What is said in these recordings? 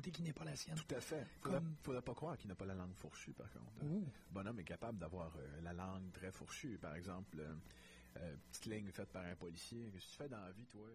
beauté qui n'est pas la sienne. Tout à fait. Faudrait, faudrait pas croire qu'il n'a pas la langue fourchue, par contre. Ouh. Le bonhomme est capable d'avoir euh, la langue très fourchue. Par exemple, euh, euh, petite ligne faite par un policier. Qu'est-ce que tu fais dans la vie, toi?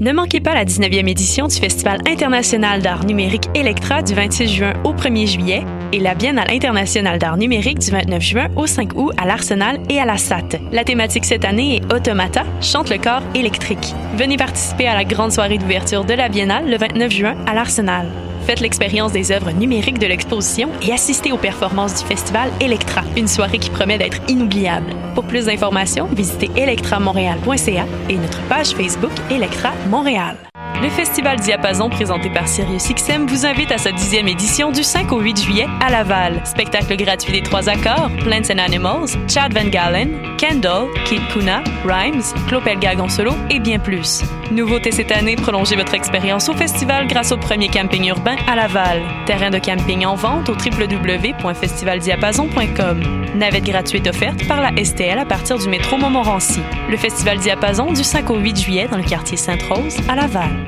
Ne manquez pas la 19e édition du Festival international d'art numérique Electra du 26 juin au 1er juillet et la Biennale internationale d'art numérique du 29 juin au 5 août à l'Arsenal et à la SAT. La thématique cette année est Automata, chante le corps électrique. Venez participer à la grande soirée d'ouverture de la Biennale le 29 juin à l'Arsenal. Faites l'expérience des œuvres numériques de l'exposition et assistez aux performances du festival Electra, une soirée qui promet d'être inoubliable. Pour plus d'informations, visitez electramontréal.ca et notre page Facebook Electra Montréal. Le Festival Diapason présenté par SiriusXM vous invite à sa dixième édition du 5 au 8 juillet à Laval. Spectacle gratuit des trois accords, Plants and Animals, Chad Van Galen, Kendall, Kid Kuna, Rhymes, Clopel Gagon Solo et bien plus. Nouveauté cette année, prolongez votre expérience au festival grâce au premier camping urbain à Laval. Terrain de camping en vente au www.festivaldiapason.com. Navette gratuite offerte par la STL à partir du métro Montmorency. Le Festival Diapason du 5 au 8 juillet dans le quartier Sainte-Rose à Laval.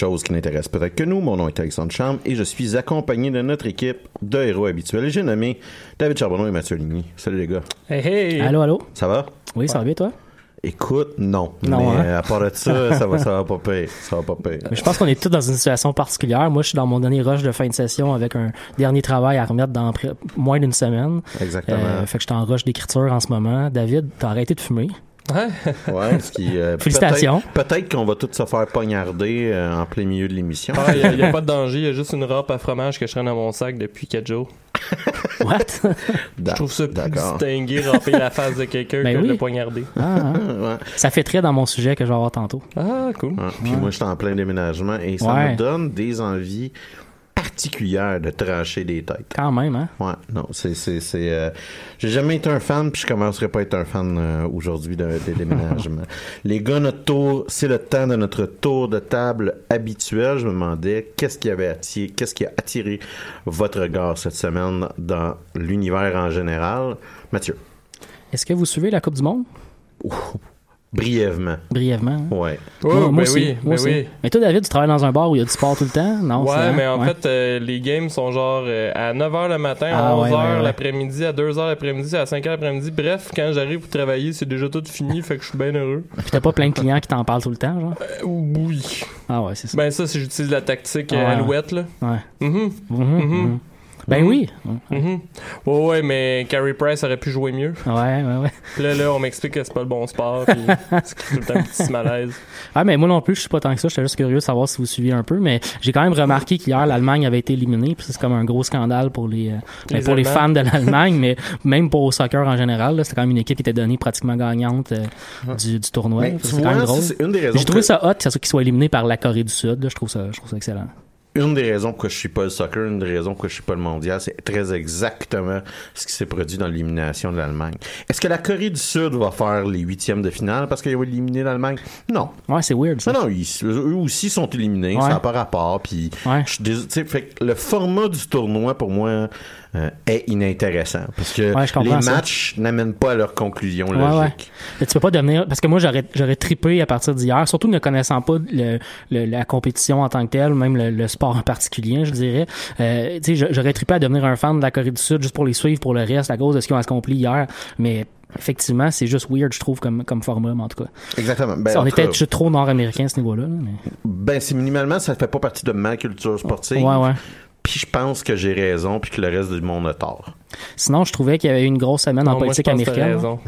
choses qui n'intéressent peut-être que nous. Mon nom est Alexandre Chambre et je suis accompagné de notre équipe de héros habituels. Et J'ai nommé David Charbonneau et Mathieu Ligny. Salut les gars. Hey, hey! Allô, allô? Ça va? Oui, ça va bien, toi? Écoute, non. Non, Mais hein? à part de ça, ça va, ça va pas pire. Ça va pas. Mais je pense qu'on est tous dans une situation particulière. Moi, je suis dans mon dernier rush de fin de session avec un dernier travail à remettre dans moins d'une semaine. Exactement. Euh, fait que je suis en rush d'écriture en ce moment. David, t'as arrêté de fumer? Ouais, ce qui, euh, Félicitations. Peut-être, peut-être qu'on va tous se faire poignarder euh, en plein milieu de l'émission. Ah, Il n'y a, pas de danger, il y a juste une râpe à fromage que je traîne dans mon sac depuis 4 jours. What? Je trouve ça plus D'accord. distingué, râper la face de quelqu'un Ben que oui. de le poignarder. Ah, hein? Ouais. Ça fait très dans mon sujet que je vais avoir tantôt. Ah, cool. Ouais. Puis moi, j'étais en plein déménagement et ça Ouais. me donne des envies particulières de trancher des têtes. Quand même, hein? Ouais, non, c'est, c'est, c'est, euh, j'ai jamais été un fan, puis je commencerai pas à être un fan euh, aujourd'hui de- des déménagements. Les gars, notre tour, c'est le temps de notre tour de table habituel. Je me demandais qu'est-ce qui avait attiré, qu'est-ce qui a attiré votre regard cette semaine dans l'univers en général? Mathieu, Est-ce que vous suivez la Coupe du Monde? Brièvement. Brièvement. hein? Ouais. Oh, moi, ben moi aussi, oui, moi ben aussi. oui. Mais toi, David, tu travailles dans un bar où il y a du sport tout le temps? Non? Ouais, mais en ouais. fait, euh, les games sont genre euh, à 9h le matin, à Ah, 11h ouais, ouais, ouais. l'après-midi, à 2h l'après-midi, à 5h l'après-midi. Bref, quand j'arrive pour travailler, c'est déjà tout fini, fait que je suis bien heureux. Puis t'as pas plein de clients qui t'en parlent tout le temps, genre? Euh, oui. Ah ouais, c'est ça. Ben ça, c'est j'utilise la tactique Ouais. alouette, là. Ouais. Mhm. Mhm, Mhm. mhm. Ben oui. Mhm. Ouais, ouais, mais Carey Price aurait pu jouer mieux. Ouais, ouais, ouais. Puis là, là, on m'explique que c'est pas le bon sport, puis c'est tout le temps un petit malaise. Ah, mais moi non plus, je suis pas tant que ça. J'étais juste curieux de savoir si vous suiviez un peu. Mais j'ai quand même remarqué qu'hier, l'Allemagne avait été éliminée. Puis c'est comme un gros scandale pour les, euh, ben, Les pour les fans de l'Allemagne, mais même pour au soccer en général. là, C'était quand même une équipe qui était donnée pratiquement gagnante euh, du, du tournoi. Que c'est quand même drôle. c'est une des raisons J'ai trouvé que- ça hot, c'est ça qu'ils soient éliminés par la Corée du Sud. là. Je trouve ça, je trouve ça excellent. Une des raisons pourquoi je suis pas le soccer, une des raisons pourquoi je suis pas le mondial, c'est très exactement ce qui s'est produit dans l'élimination de l'Allemagne. Est-ce que la Corée du Sud va faire les huitièmes de finale parce qu'ils vont éliminer l'Allemagne? Non. Ouais, c'est weird, ça. Non, non, ils- eux aussi sont éliminés, Ouais. ça n'a pas rapport. Puis, Ouais. je fait que le format du tournoi pour moi euh, est inintéressant parce que Ouais, les ça. matchs n'amènent pas à leur conclusion Ouais, logique. ouais. Tu peux pas devenir parce que moi j'aurais j'aurais trippé à partir d'hier, surtout ne connaissant pas le, le- la compétition en tant que telle, même le, le sport en particulier, je dirais. Euh, tu sais, je- j'aurais trippé à devenir un fan de la Corée du Sud juste pour les suivre pour le reste à cause de ce qu'ils ont accompli hier. Mais effectivement, c'est juste weird, je trouve, comme comme format, en tout cas. Exactement. Ben, on est cas, peut-être juste trop nord-américain à ce niveau-là. mais... ben, c'est minimalement, ça fait pas partie de ma culture sportive. Ouais, ouais. Puis je pense que j'ai raison, puis que le reste du monde a tort. Sinon, je trouvais qu'il y avait eu une grosse semaine en Non, moi, politique t'as américaine. raison.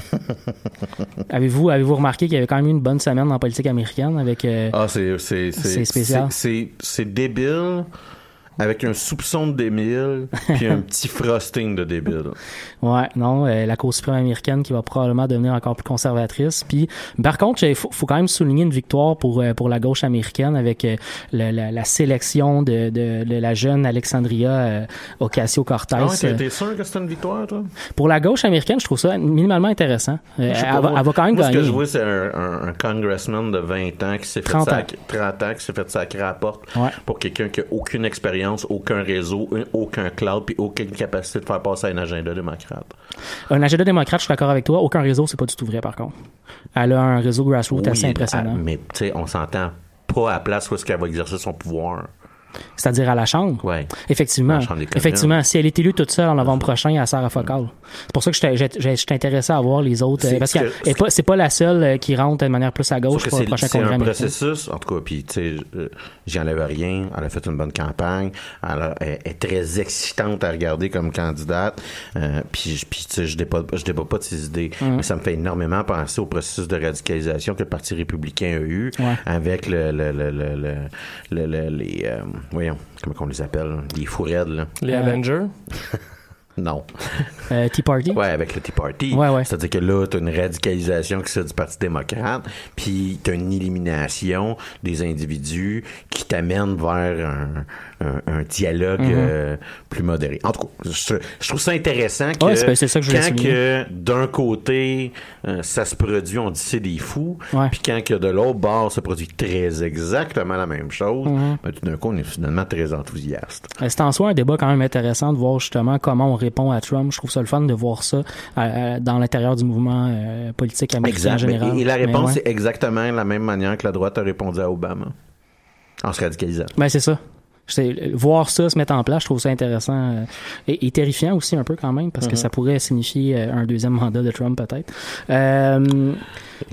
Avez-vous avez-vous remarqué qu'il y avait quand même eu une bonne semaine en politique américaine avec euh, Ah, c'est c'est C'est spécial. c'est- C'est c'est débile avec un soupçon de débile puis un petit frosting de débile. Ouais, non, euh, la Cour suprême américaine qui va probablement devenir encore plus conservatrice. Puis, par contre, il faut, faut quand même souligner une victoire pour euh, pour la gauche américaine avec euh, la, la- la sélection de, de, de la jeune Alexandria euh, Ocasio-Cortez. Ah ouais, t'es- sûr que c'était une victoire, toi? pour la gauche américaine, je trouve ça minimalement intéressant. Elle, pas, va, moi- elle va quand même moi, ce que gagner. je vois, c'est un, un, un congressman de 20 ans qui s'est fait 30 ans. sac- 30 ans qui s'est fait sacrer à la porte Ouais. pour quelqu'un qui a aucune expérience, aucun réseau, un- aucun cloud, puis aucune capacité de faire passer un agenda démocrate. Un agenda démocrate, je suis d'accord avec toi. Aucun réseau, c'est pas du tout vrai, par contre. Elle a un réseau grassroots assez impressionnant. mais tu sais, on s'entend pas à la place où est-ce qu'elle va exercer son pouvoir. C'est-à-dire à la Chambre? Ouais. Effectivement. La Chambre. Effectivement. Si elle est élue toute seule en novembre prochain, elle sert à focal. C'est pour ça que j'étais j'étais intéressé à voir les autres. euh, C'est- parce ce que que- elle est pas- c'est pas la seule euh, qui rentre de manière plus à gauche pour le c'est prochain c'est congrès un américain. processus, en tout cas, puis tu sais, euh, j'y enlève rien. Elle a fait une bonne campagne. Elle, a- elle est très excitante à regarder comme candidate. Euh, puis je- puis tu sais, je débat, je débat pas de ses idées, Mm. mais ça me fait énormément penser au processus de radicalisation que le Parti républicain a eu Ouais. avec le, le- le- le- les, euh, voyons, comment on les appelle, les fous raides, là. Les Euh, Avengers? Non. Euh, Tea Party? Ouais, avec le Tea Party. Ouais, ouais. C'est-à-dire que là, t'as une radicalisation qui se fait du Parti démocrate, puis t'as une élimination des individus qui t'amène vers un, un- un dialogue Mhm. euh, plus modéré. En tout cas, je, je trouve ça intéressant que Ouais, c'est ça que je quand que d'un côté euh, ça se produit, on dit c'est des fous, puis quand que de l'autre bord se produit très exactement la même chose, ben, tout d'un coup on est finalement très enthousiaste. Euh, C'est en soi un débat quand même intéressant de voir justement comment on répond à Trump. Je trouve ça le fun de voir ça euh, dans l'intérieur du mouvement politique américain en. Mais- général. Et, et la réponse, ouais. c'est exactement la même manière que la droite a répondu à Obama. En se radicalisant. Ben, c'est ça. Voir ça se mettre en place, je trouve ça intéressant euh, et, et terrifiant aussi un peu quand même parce que Mhm. ça pourrait signifier euh, un deuxième mandat de Trump peut-être. Euh,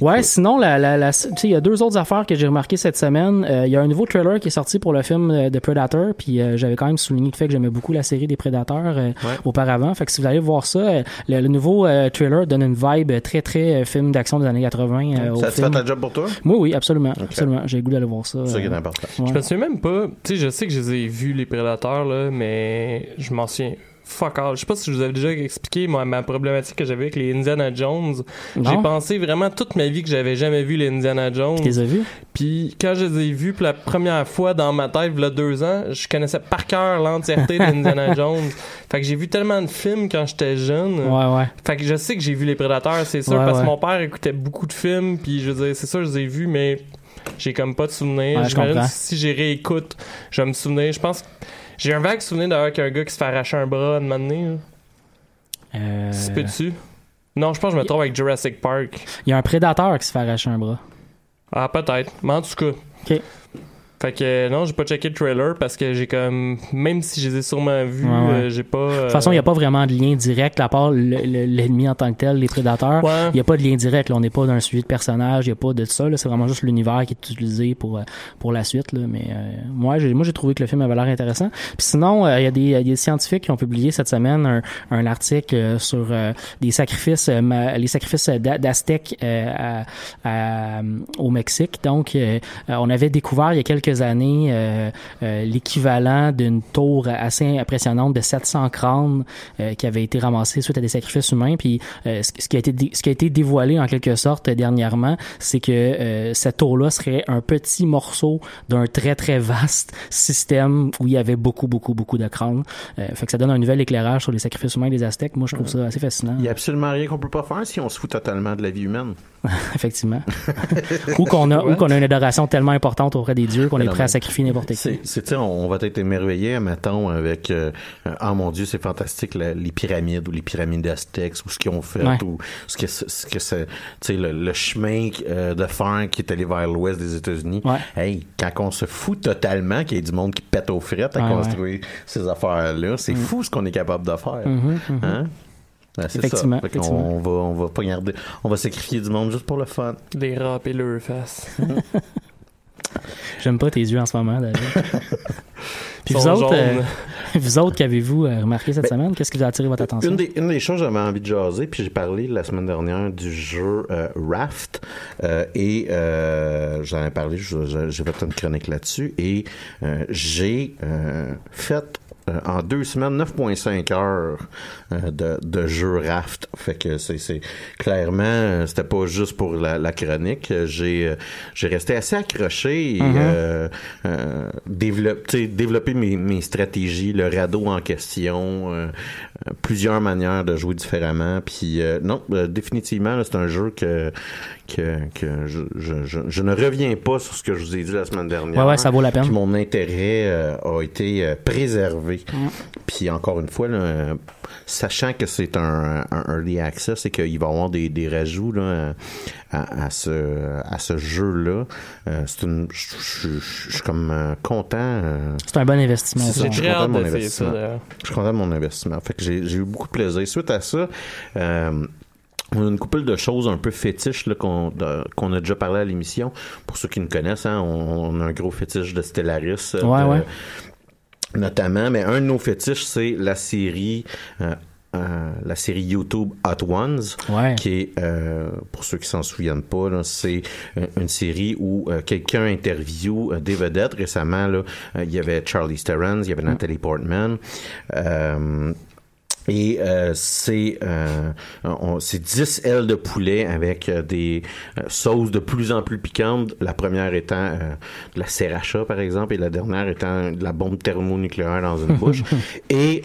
ouais, sinon la, la, la- tu sais, il y a deux autres affaires que j'ai remarquées cette semaine. Euh, Il y a un nouveau trailer qui est sorti pour le film euh, de Predator, puis euh, j'avais quand même souligné le fait que j'aimais beaucoup la série des Prédateurs euh, auparavant. Fait que si vous allez voir ça, le, le nouveau euh, trailer donne une vibe très très euh, film d'action des années 80 euh, au ça te film. fait ta job pour toi? Moi oui, absolument, absolument. J'ai le goût d'aller voir ça. C'est ça qui est important. ouais. Je me souviens même pas. Tu sais, je sais que je les ai vus, les prédateurs, là, mais je m'en souviens. Fuck all. Je sais pas si je vous avais déjà expliqué moi, ma problématique que j'avais avec les Indiana Jones. J'ai pensé vraiment toute ma vie que j'avais jamais vu les Indiana Jones. Tu les as vus? Puis quand je les ai vus pour la première fois dans ma tête, il y a deux ans, je connaissais par cœur l'entièreté d'Indiana Jones. Fait que j'ai vu tellement de films quand j'étais jeune. Ouais, ouais. Fait que je sais que j'ai vu les Prédateurs, c'est sûr, Ouais, parce que mon père écoutait beaucoup de films, puis je veux dire, c'est sûr, je les ai vus, mais j'ai comme pas de souvenirs. J'imagine si j'y réécoute, je vais me souvenir. Je pense que j'ai un vague souvenir d'avoir qu'un gars qui se fait arracher un bras moment donné. Euh, Si peux-tu? Non, je pense que je me trompe avec Jurassic Park. Il y a un prédateur qui se fait arracher un bras. Ah, peut-être. Mais en tout cas. Ok. Fait que euh, non, j'ai pas checké le trailer parce que j'ai comme. Même si je les ai sûrement vus, Ouais, ouais. euh, j'ai pas. De toute façon, il n'y a pas vraiment de lien direct, à part le- le- l'ennemi en tant que tel, les prédateurs. Ouais. Il n'y a pas de lien direct. Là. On n'est pas dans un suivi de personnage. Il n'y a pas de ça. C'est vraiment juste l'univers qui est utilisé pour, euh, pour la suite. Là. Mais euh, moi, j'ai, moi, j'ai trouvé que le film avait l'air intéressant. Puis sinon, euh, il y a des, il y a des scientifiques qui ont publié cette semaine un, un article euh, sur euh, des sacrifices, euh, ma- les sacrifices d'a- d'Aztèques euh, à- à- au Mexique. Donc, euh, euh, on avait découvert il y a quelques quelques années euh, euh, l'équivalent d'une tour assez impressionnante de 700 crânes euh, qui avait été ramassée suite à des sacrifices humains. Puis ce, qui a été ce qui a été dévoilé en quelque sorte dernièrement, c'est que cette tour-là serait un petit morceau d'un très très vaste système où il y avait beaucoup beaucoup beaucoup de crânes. Fait que ça donne un nouvel éclairage sur les sacrifices humains des Aztèques. Moi, je trouve ça assez fascinant. Il y a absolument rien qu'on peut pas faire si on se fout totalement de la vie humaine. effectivement. ou qu'on a, ou qu'on a une adoration tellement importante auprès des dieux qu'on est Non, prêt à sacrifier n'importe qui. C'est, on, on va être émerveillé, mettons, avec, euh, oh mon Dieu, c'est fantastique, la- les pyramides ou les pyramides aztèques ou ce qu'ils ont fait Ouais. ou ce que, c'est- ce que c'est, tu sais, le, le chemin euh, de fer qui est allé vers l'ouest des États-Unis. Ouais. Hey, quand on se fout totalement qu'il y ait du monde qui pète aux frites à Ouais, construire ces affaires-là, c'est fou ce qu'on est capable de faire. Mhm, mhm. Hein? Ben, c'est Effectivement, ça. Effectivement. on va, on va pas garder, on va sacrifier du monde juste pour le fun. Et leur face. J'aime pas tes yeux en ce moment, David. Puis vous Sont autres, euh, vous autres, qu'avez-vous euh, remarqué cette Ben, semaine? Qu'est-ce qui vous a attiré votre attention? Une des, une des choses que j'avais envie de jaser, puis j'ai parlé la semaine dernière du jeu euh, Raft, euh, et euh, j'en ai parlé, j'ai fait une chronique là-dessus, et euh, j'ai euh, fait euh, en deux semaines 9.5 heures de, de jeu Raft. Fait que c'est, c'est clairement, euh, c'était pas juste pour la, la chronique. Euh, J'ai, euh, j'ai resté assez accroché et Mhm. euh, euh, sais, développer mes, mes stratégies, le radeau en question, euh, euh, plusieurs manières de jouer différemment. Puis euh, non, euh, définitivement, c'est un jeu que que, que je, je, je, je ne reviens pas sur ce que je vous ai dit la semaine dernière. Ouais, ouais, ça vaut la peine. Puis mon intérêt euh, a été euh, préservé. Puis encore une fois, là, euh, sachant que c'est un, un early access et qu'il va y avoir des, des rajouts là, à, à ce, à ce jeu-là, euh, c'est une, je, suis comme euh, content. euh, C'est un bon investissement. C'est ça, ça. je suis J'ai content hâte de mon d'essayer ça, je suis content de mon investissement. Fait que j'ai eu beaucoup de plaisir. Suite à ça, euh, on a une couple de choses un peu fétiches là, qu'on a déjà parlé à l'émission. Pour ceux qui nous connaissent, hein, on, on a un gros fétiche de Stellaris. Ouais, de- ouais. Notamment, mais un de nos fétiches, c'est la série... euh, euh, la série YouTube Hot Ones, Ouais. qui est, euh, pour ceux qui s'en souviennent pas, c'est une série où euh, quelqu'un interview euh, des vedettes. Récemment, là, euh, il y avait Charlie Theron, il y avait Natalie Portman. Et euh, c'est euh, on- c'est 10 ailes de poulet avec euh, des euh, sauces de plus en plus piquantes. La première étant de la sriracha, par exemple, et la dernière étant de la bombe thermonucléaire dans une bouche. et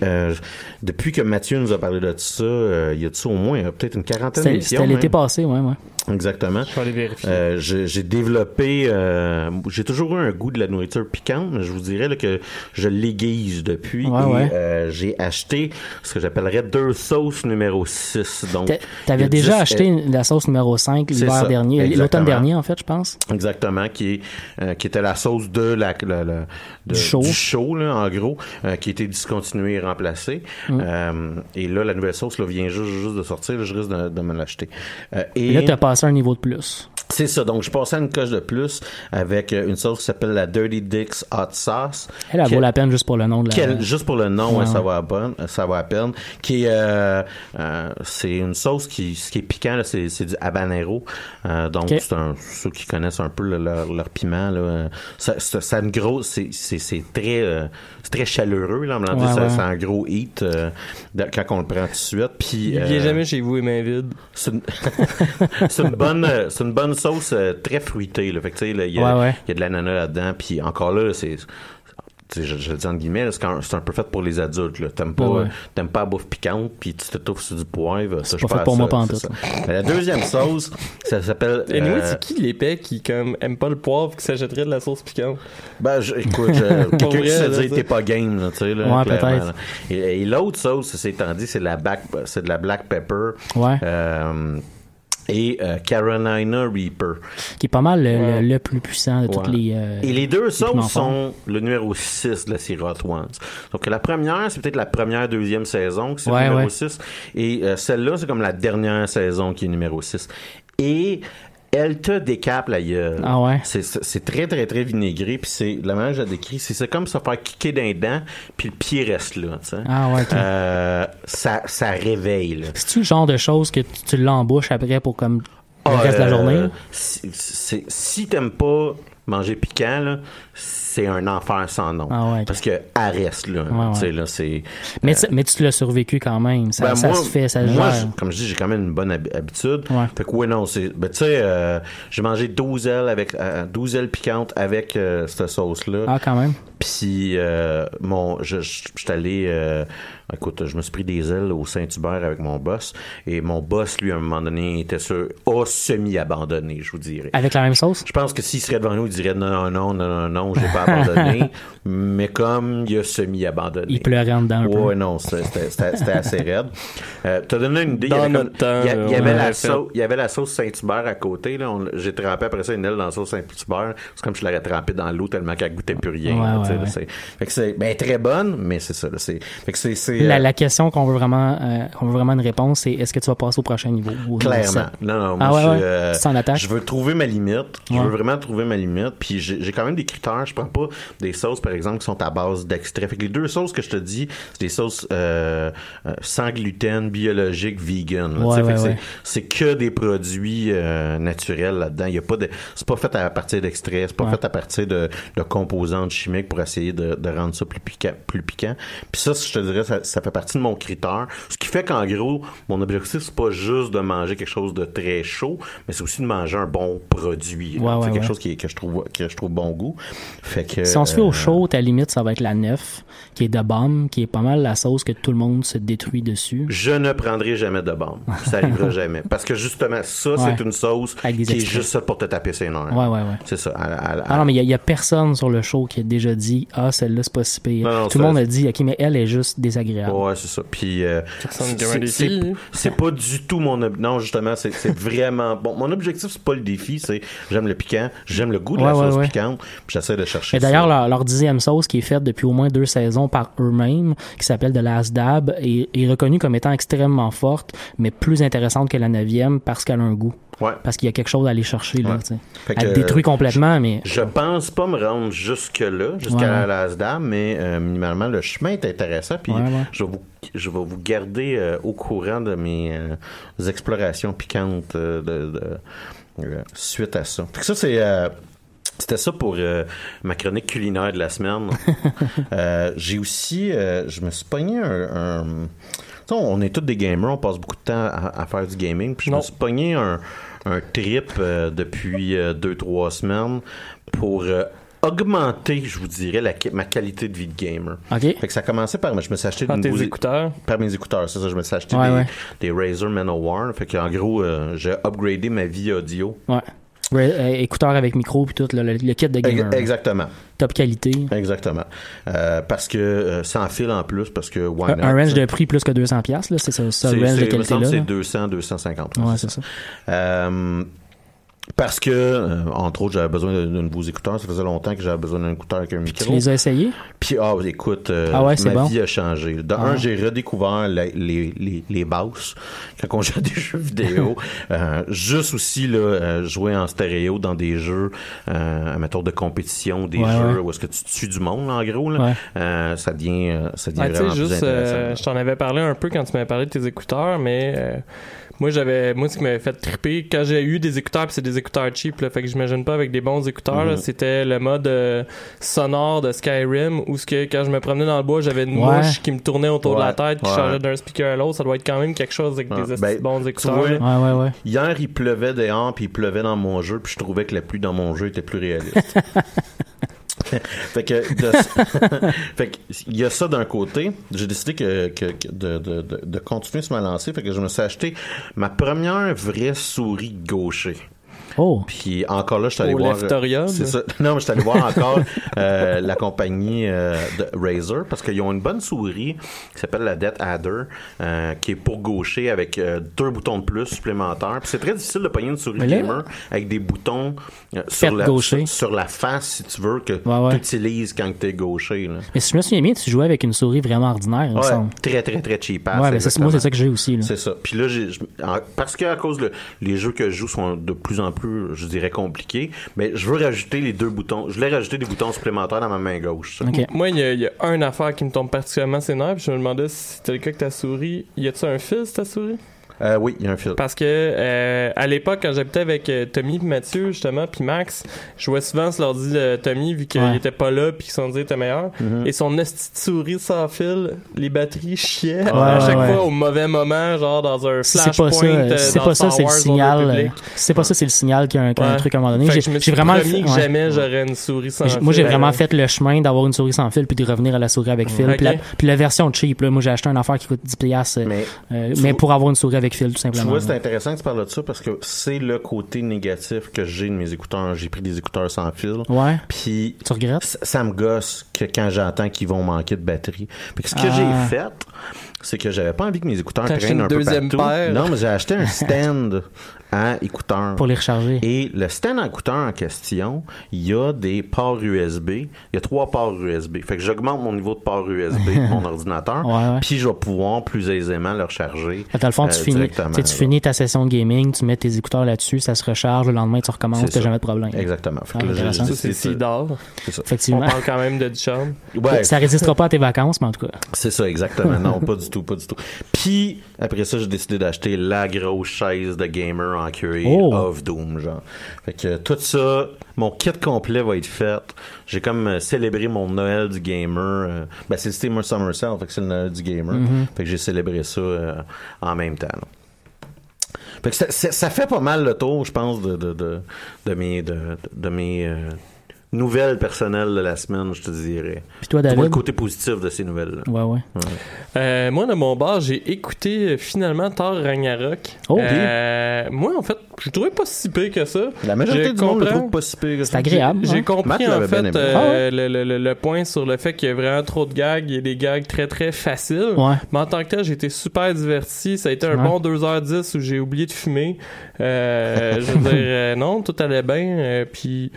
depuis que Mathieu nous a parlé de ça, il y a de ça au moins peut-être une quarantaine d'émissions. c'était l'été passé, ouais, ouais. Exactement. Je vais aller vérifier. Euh, j'ai j'ai développé, euh, j'ai toujours eu un goût de la nourriture piquante, mais je vous dirais là, que je l'aiguise depuis Ouais, et ouais. euh, j'ai acheté ce que j'appellerais deux sauces numéro 6. Donc, T'avais déjà 10 acheté la sauce numéro 5 C'est l'hiver dernier, l'automne dernier, en fait, je pense. Exactement, qui est euh, qui était la sauce de la, la- la- de- Du show. show, là, en gros, euh, qui a été discontinuée et remplacée. Mm. Euh, et là, la nouvelle sauce là, vient juste, juste de sortir. là, je risque de, de me l'acheter. Euh, Et là, t'as passé un niveau de plus. C'est ça. Donc, je passais à une coche de plus avec euh, une sauce qui s'appelle la Dirty Dicks Hot Sauce. Elle, elle vaut la peine juste pour le nom de la. quel- juste pour le nom, Ouais, ouais, ça va à peine, ça va à peine. Qui est, euh, euh, c'est une sauce qui, ce qui est piquant, là, c'est, c'est du habanero. Euh, donc, c'est un, ceux qui connaissent un peu là, leur, leur piment, là, ça, ça, ça une grosse, c'est, c'est, c'est très, euh, c'est très chaleureux, là, Ouais, ça, c'est un gros heat euh, de- quand on le prend tout de suite. Puis, Il euh, vient jamais chez vous et main vide. c'est une, c'est une bonne, c'est une bonne sauce euh, très fruitée. Là. Fait que, tu sais, là, il y a, Ouais, ouais. il y a de l'ananas là-dedans. Puis encore là, c'est, je, je le dis entre guillemets, c'est, c'est un peu fait pour les adultes. T'aimes pas, Ouais, euh, t'aimes pas la bouffe piquante, puis tu t'étouffes sur du poivre. Ça, je pas fait pour ça, moi c'est. Mais La deuxième sauce, ça s'appelle. Et nous, euh, c'est qui l'épais qui comme aime pas le poivre qui s'achèterait de la sauce piquante? Ben, je- écoute, quelqu'un qui se dit ça. t'es pas game, là, tu sais, là, Ouais, peut-être. Et, et l'autre sauce, c'est étant dit, c'est de la black, c'est de la black pepper. Ouais. Euh, et euh, Carolina Reaper. Qui est pas mal le, le- le plus puissant de toutes les. euh, Et les deux forts. sont le numéro 6 de la série Hot Ones. Donc la première, c'est peut-être la première, deuxième saison que c'est Ouais, le numéro ouais. 6. Et euh, celle-là, c'est comme la dernière saison qui est numéro 6. Et elle te décape la gueule. Ah ouais? C'est- très, très, très vinaigré. Puis c'est, la manière que je la décris, c'est comme se faire kicker d'un dent, puis le pied reste là. tu sais. Ah ouais, ok. Euh, ça, ça réveille. C'est-tu le genre de choses que tu, tu l'embouches après pour comme le Ah, reste de la euh, journée? Si, si- si t'aimes pas manger piquant, là, c'est un enfer sans nom. Ah ouais. Parce que reste, là. Sais, ouais. là, c'est. Mais, tu- mais tu l'as survécu quand même. Ça, Ben, ça moi, se fait, ça se moi, gère. comme je dis, j'ai quand même une bonne hab- habitude. Ouais. Fait que, ouais, non, c'est. Ben, tu sais, euh, j'ai mangé 12 ailes avec, euh, 12 ailes piquantes avec euh, cette sauce-là. Ah, quand même. Puis, euh, mon, je, suis allé, euh, écoute, je me suis pris des ailes au Saint-Hubert avec mon boss. Et mon boss, lui, à un moment donné, était sur, a semi-abandonné, je vous dirais. Avec la même sauce? Je pense que s'il serait devant nous, il dirait non, non, non, non, non, non, j'ai pas abandonné. mais comme il a semi-abandonné. Il pleurait en dedans un peu. Ouais, non, c'était- assez raide. Euh, T'as donné une idée. il y Dans avait notre temps, il y, a- il y on avait aurait la sauce, il y avait la sauce Saint-Hubert à côté. J'ai trempé après ça une aile dans la sauce Saint-Hubert. C'est comme si je l'aurais trempé dans l'eau tellement qu'elle goûtait plus rien. Ouais, là, ouais, tu sais, là, ouais. c'est- Fait que c'est ben, très bonne, mais c'est ça. là, c'est- Fait que c'est c'est, La, euh, la question qu'on veut vraiment, euh, qu'on veut vraiment une réponse, c'est est-ce que tu vas passer au prochain niveau? Au niveau Clairement. Non, non, moi, Ah ouais, je, ouais? euh, attaque. je veux trouver ma limite. Je Ouais. veux vraiment trouver ma limite. Puis j'ai quand même des critères. Je prends pas des sauces, par exemple, qui sont à base d'extrait. Fait que les deux sauces que je te dis, c'est des sauces euh, sans gluten, biologiques, vegan. c'est- que des produits naturels là-dedans. Il y a pas de, c'est pas fait à partir d'extraits. C'est pas fait à partir de, de composantes chimiques pour essayer de, de rendre ça plus piquant. Plus piquant. Puis ça, je te dirais, ça, ça fait partie de mon critère. Ce qui fait qu'en gros, mon objectif, c'est pas juste de manger quelque chose de très chaud, mais c'est aussi de manger un bon produit. là. Ouais, C'est ouais, quelque ouais. chose qui que je trouve que je trouve bon goût. Fait que Si on se fait euh, au chaud, ta limite, ça va être la 9, qui est de bombe, qui est pas mal la sauce que tout le monde se détruit dessus. Je ne prendrai jamais de bombe. Ça arrivera jamais. Parce que justement, ça, c'est une sauce qui est juste ça pour te taper ses nerfs. Ouais, ouais, ouais. C'est ça. À- à- à- Ah non, mais il y a- personne sur le show qui a déjà dit Ah, celle-là, c'est pas si pire. Non, non, Tout le monde a dit Ok, mais elle est juste désagréable. Ouais, c'est ça. Puis euh, c'est- pas du tout mon ob- non justement c'est vraiment bon. Mon objectif c'est pas le défi, c'est j'aime le piquant, j'aime le goût de la Ouais, sauce ouais. piquante, puis j'essaie de chercher. Et d'ailleurs, leur, leur dixième sauce, qui est faite depuis au moins deux saisons par eux-mêmes, qui s'appelle The Last Dab, est, est reconnue comme étant extrêmement forte, mais plus intéressante que la neuvième parce qu'elle a un goût. Ouais. Parce qu'il y a quelque chose à aller chercher. Là, Ouais. Elle que, détruit complètement, mais Je pense pas me rendre jusque là, jusqu'à Ouais, la ouais. Las Dame, mais euh, minimalement le chemin est intéressant. Puis je vais vous je vais vous garder euh, au courant de mes euh, explorations piquantes euh, de, de- euh, suite à ça. Ça c'est euh, c'était ça pour euh, ma chronique culinaire de la semaine. Euh, J'ai aussi, euh, je me suis pogné un, un- on est tous des gamers, on passe beaucoup de temps à, à faire du gaming. Puis je me suis pogné un, un trip euh, depuis euh, deux, trois semaines pour euh, augmenter, je vous dirais, la, ma qualité de vie de gamer. OK. Fait que ça a commencé par, je me suis acheté Par tes écouteurs. par mes écouteurs, c'est ça. Je me suis acheté Ouais, des, ouais. des Razer Manowar. Fait qu'en gros, euh, j'ai upgradé ma vie audio. Ouais. Ouais, euh, écouteurs avec micro puis tout, le, le kit de gamer. Ex- Exactement. Top qualité. Exactement. Euh, parce que euh, sans fil en plus, parce que why Un, not, un range ça? de prix plus que 200$, piastres, là, c'est ça, ça C'est- range de il me qualité semble là. que là. c'est 200, 250. Ouais, c'est c'est ça. ça. Euh, parce que, euh, entre autres, j'avais besoin de, de nouveaux écouteurs. Ça faisait longtemps que j'avais besoin d'un écouteur avec un Tu micro. les as essayés? Puis, ah, écoute, euh, Ah ouais, c'est ma bon. vie a changé. De Ah. un, j'ai redécouvert la- les, les, les basses quand on joue à des jeux vidéo. Euh, juste aussi, là, jouer en stéréo dans des jeux, euh, mettons, de compétition, des Ouais, jeux ouais. où est-ce que tu tues du monde, là, en gros, là. Ouais. Euh, ça devient, ça devient Ah, tu plus juste, intéressant. euh, je t'en avais parlé un peu quand tu m'avais parlé de tes écouteurs, mais euh, moi, j'avais, moi, ce qui m'avait fait triper, quand j'ai eu des écouteurs, puis c'est des écouteurs cheap, là, fait que j'imagine pas avec des bons écouteurs, Mhm. c'était le mode euh, sonore de Skyrim, où ce que, quand je me promenais dans le bois, j'avais une Ouais. mouche qui me tournait autour de la tête, qui ouais. changeait d'un speaker à l'autre, ça doit être quand même quelque chose avec Ouais. des Ben, bons écouteurs. vois, là. Ouais, ouais, ouais. Hier, il pleuvait dehors, puis il pleuvait dans mon jeu, puis je trouvais que la pluie dans mon jeu était plus réaliste. fait que, de- fait que, il y a ça d'un côté. J'ai décidé que, que- que de, de, de, continuer sur ma lancée. Fait que je me suis acheté ma première vraie souris gaucher. Oh, Puis encore là, je suis allé Au voir. Leftorium. C'est ça. Non, mais je suis allé voir encore euh, la compagnie euh, de Razer parce qu'ils ont une bonne souris qui s'appelle la Death Adder, euh, qui est pour gaucher avec euh, deux boutons de plus supplémentaires. Puis c'est très difficile de pogner une souris là- gamer avec des boutons euh, sur, la, gaucher. sur, sur la face, si tu veux, que Ouais, ouais. tu utilises quand tu es gaucher. Là. mais si je me souviens bien, tu jouais avec une souris vraiment ordinaire, il me Ouais, semble. très, très, très cheap. Ouais, mais c'est- moi, c'est ça que j'ai aussi. C'est ça. Puis là, parce que à cause de les jeux que je joue sont de plus en plus, je dirais, compliqués, mais je veux rajouter les deux boutons. Je voulais rajouter des boutons supplémentaires dans ma main gauche. Moi, il y, a- il y a une affaire qui me tombe particulièrement ses nerfs, je me demandais si c'était le cas que ta souris. Y a-tu un fil, ta souris? Euh, oui, il y a un fil. Parce que euh, à l'époque, quand j'habitais avec euh, Tommy puis Mathieu, justement, puis Max, je jouais souvent sur l'ordi de Tommy, vu qu'il Ouais. était pas là, puis son ordi était meilleur. Mhm. Et son esti souris sans fil, les batteries chiaient Ouais, à chaque ouais. fois au mauvais moment, genre dans un Si c'est pas ça, flashpoint. c'est pas ça, c'est le signal. C'est pas ça, c'est le signal qu'il y a un, qu'il y a un Ouais. truc à un moment donné. J'ai vraiment promis que ouais. jamais j'aurais une souris sans J'ai- Moi, j'ai fil, vraiment fait le chemin d'avoir une souris sans fil puis de revenir à la souris avec fil. Puis, la, puis la version cheap, là, moi, j'ai acheté une affaire qui coûte 10 piastres, euh, Mais pour avoir une souris avec tout tu vois, c'est intéressant que tu parles de ça parce que c'est le côté négatif que j'ai de mes écouteurs. J'ai pris des écouteurs sans fil. Ouais. Puis Tu regrettes? ça, ça me gosse que quand j'entends qu'ils vont manquer de batterie. Que ce que Ah. j'ai fait, c'est que j'avais pas envie que mes écouteurs traînent un peu deuxième partout. paire? Non, mais j'ai acheté un stand à écouteurs. Pour les recharger. Et le stand à écouteurs en question, il y a des ports USB. Il y a trois ports USB. Fait que j'augmente mon niveau de port USB de mon ordinateur. Ouais, ouais. Puis je vais pouvoir plus aisément le recharger. Dans le fond, tu, euh, finis, tu finis ta session de gaming, tu mets tes écouteurs là-dessus, ça se recharge, le lendemain, tu recommences, t'as jamais de problème. Exactement. Fait que Ah, là, c'est c'est ça. On Effectivement. parle quand même de du charme. Ouais, Ça résistera pas à tes vacances, mais en tout cas. C'est ça, exactement. Non, pas du tout, pas du tout. Puis, après ça, j'ai décidé d'acheter la grosse chaise de gamer en cuir Oh. of Doom, genre. Fait que tout ça, mon kit complet va être fait. J'ai comme euh, célébré mon Noël du gamer. euh, ben, c'est le Steamer Summer Sale, fait que c'est le Noël du gamer. Fait que j'ai célébré ça euh, en même temps. là. Fait que ça, ça- ça fait pas mal le tour, je pense, de, de, de, de mes, de, de mes nouvelles personnelles de la semaine, je te dirais. Puis toi, Tu vois le David? côté positif de ces nouvelles-là. Ouais, ouais. Euh, moi, de mon bar, j'ai écouté euh, finalement Thor Ragnarok. Oh, Euh, moi, en fait, je trouvais pas si pire que ça. La majorité du monde le comprends. trouve pas si pire que C'est ça. agréable. J'ai hein? compris Matt en fait euh, le, le- le- le point sur le fait qu'il y a vraiment trop de gags. Il y a des gags très très faciles. Ouais. Mais en tant que tel, j'ai été super diverti. Ça a été un Ouais. bon 2h10 où j'ai oublié de fumer. Euh, je veux dire, euh, non, tout allait bien. euh, puis.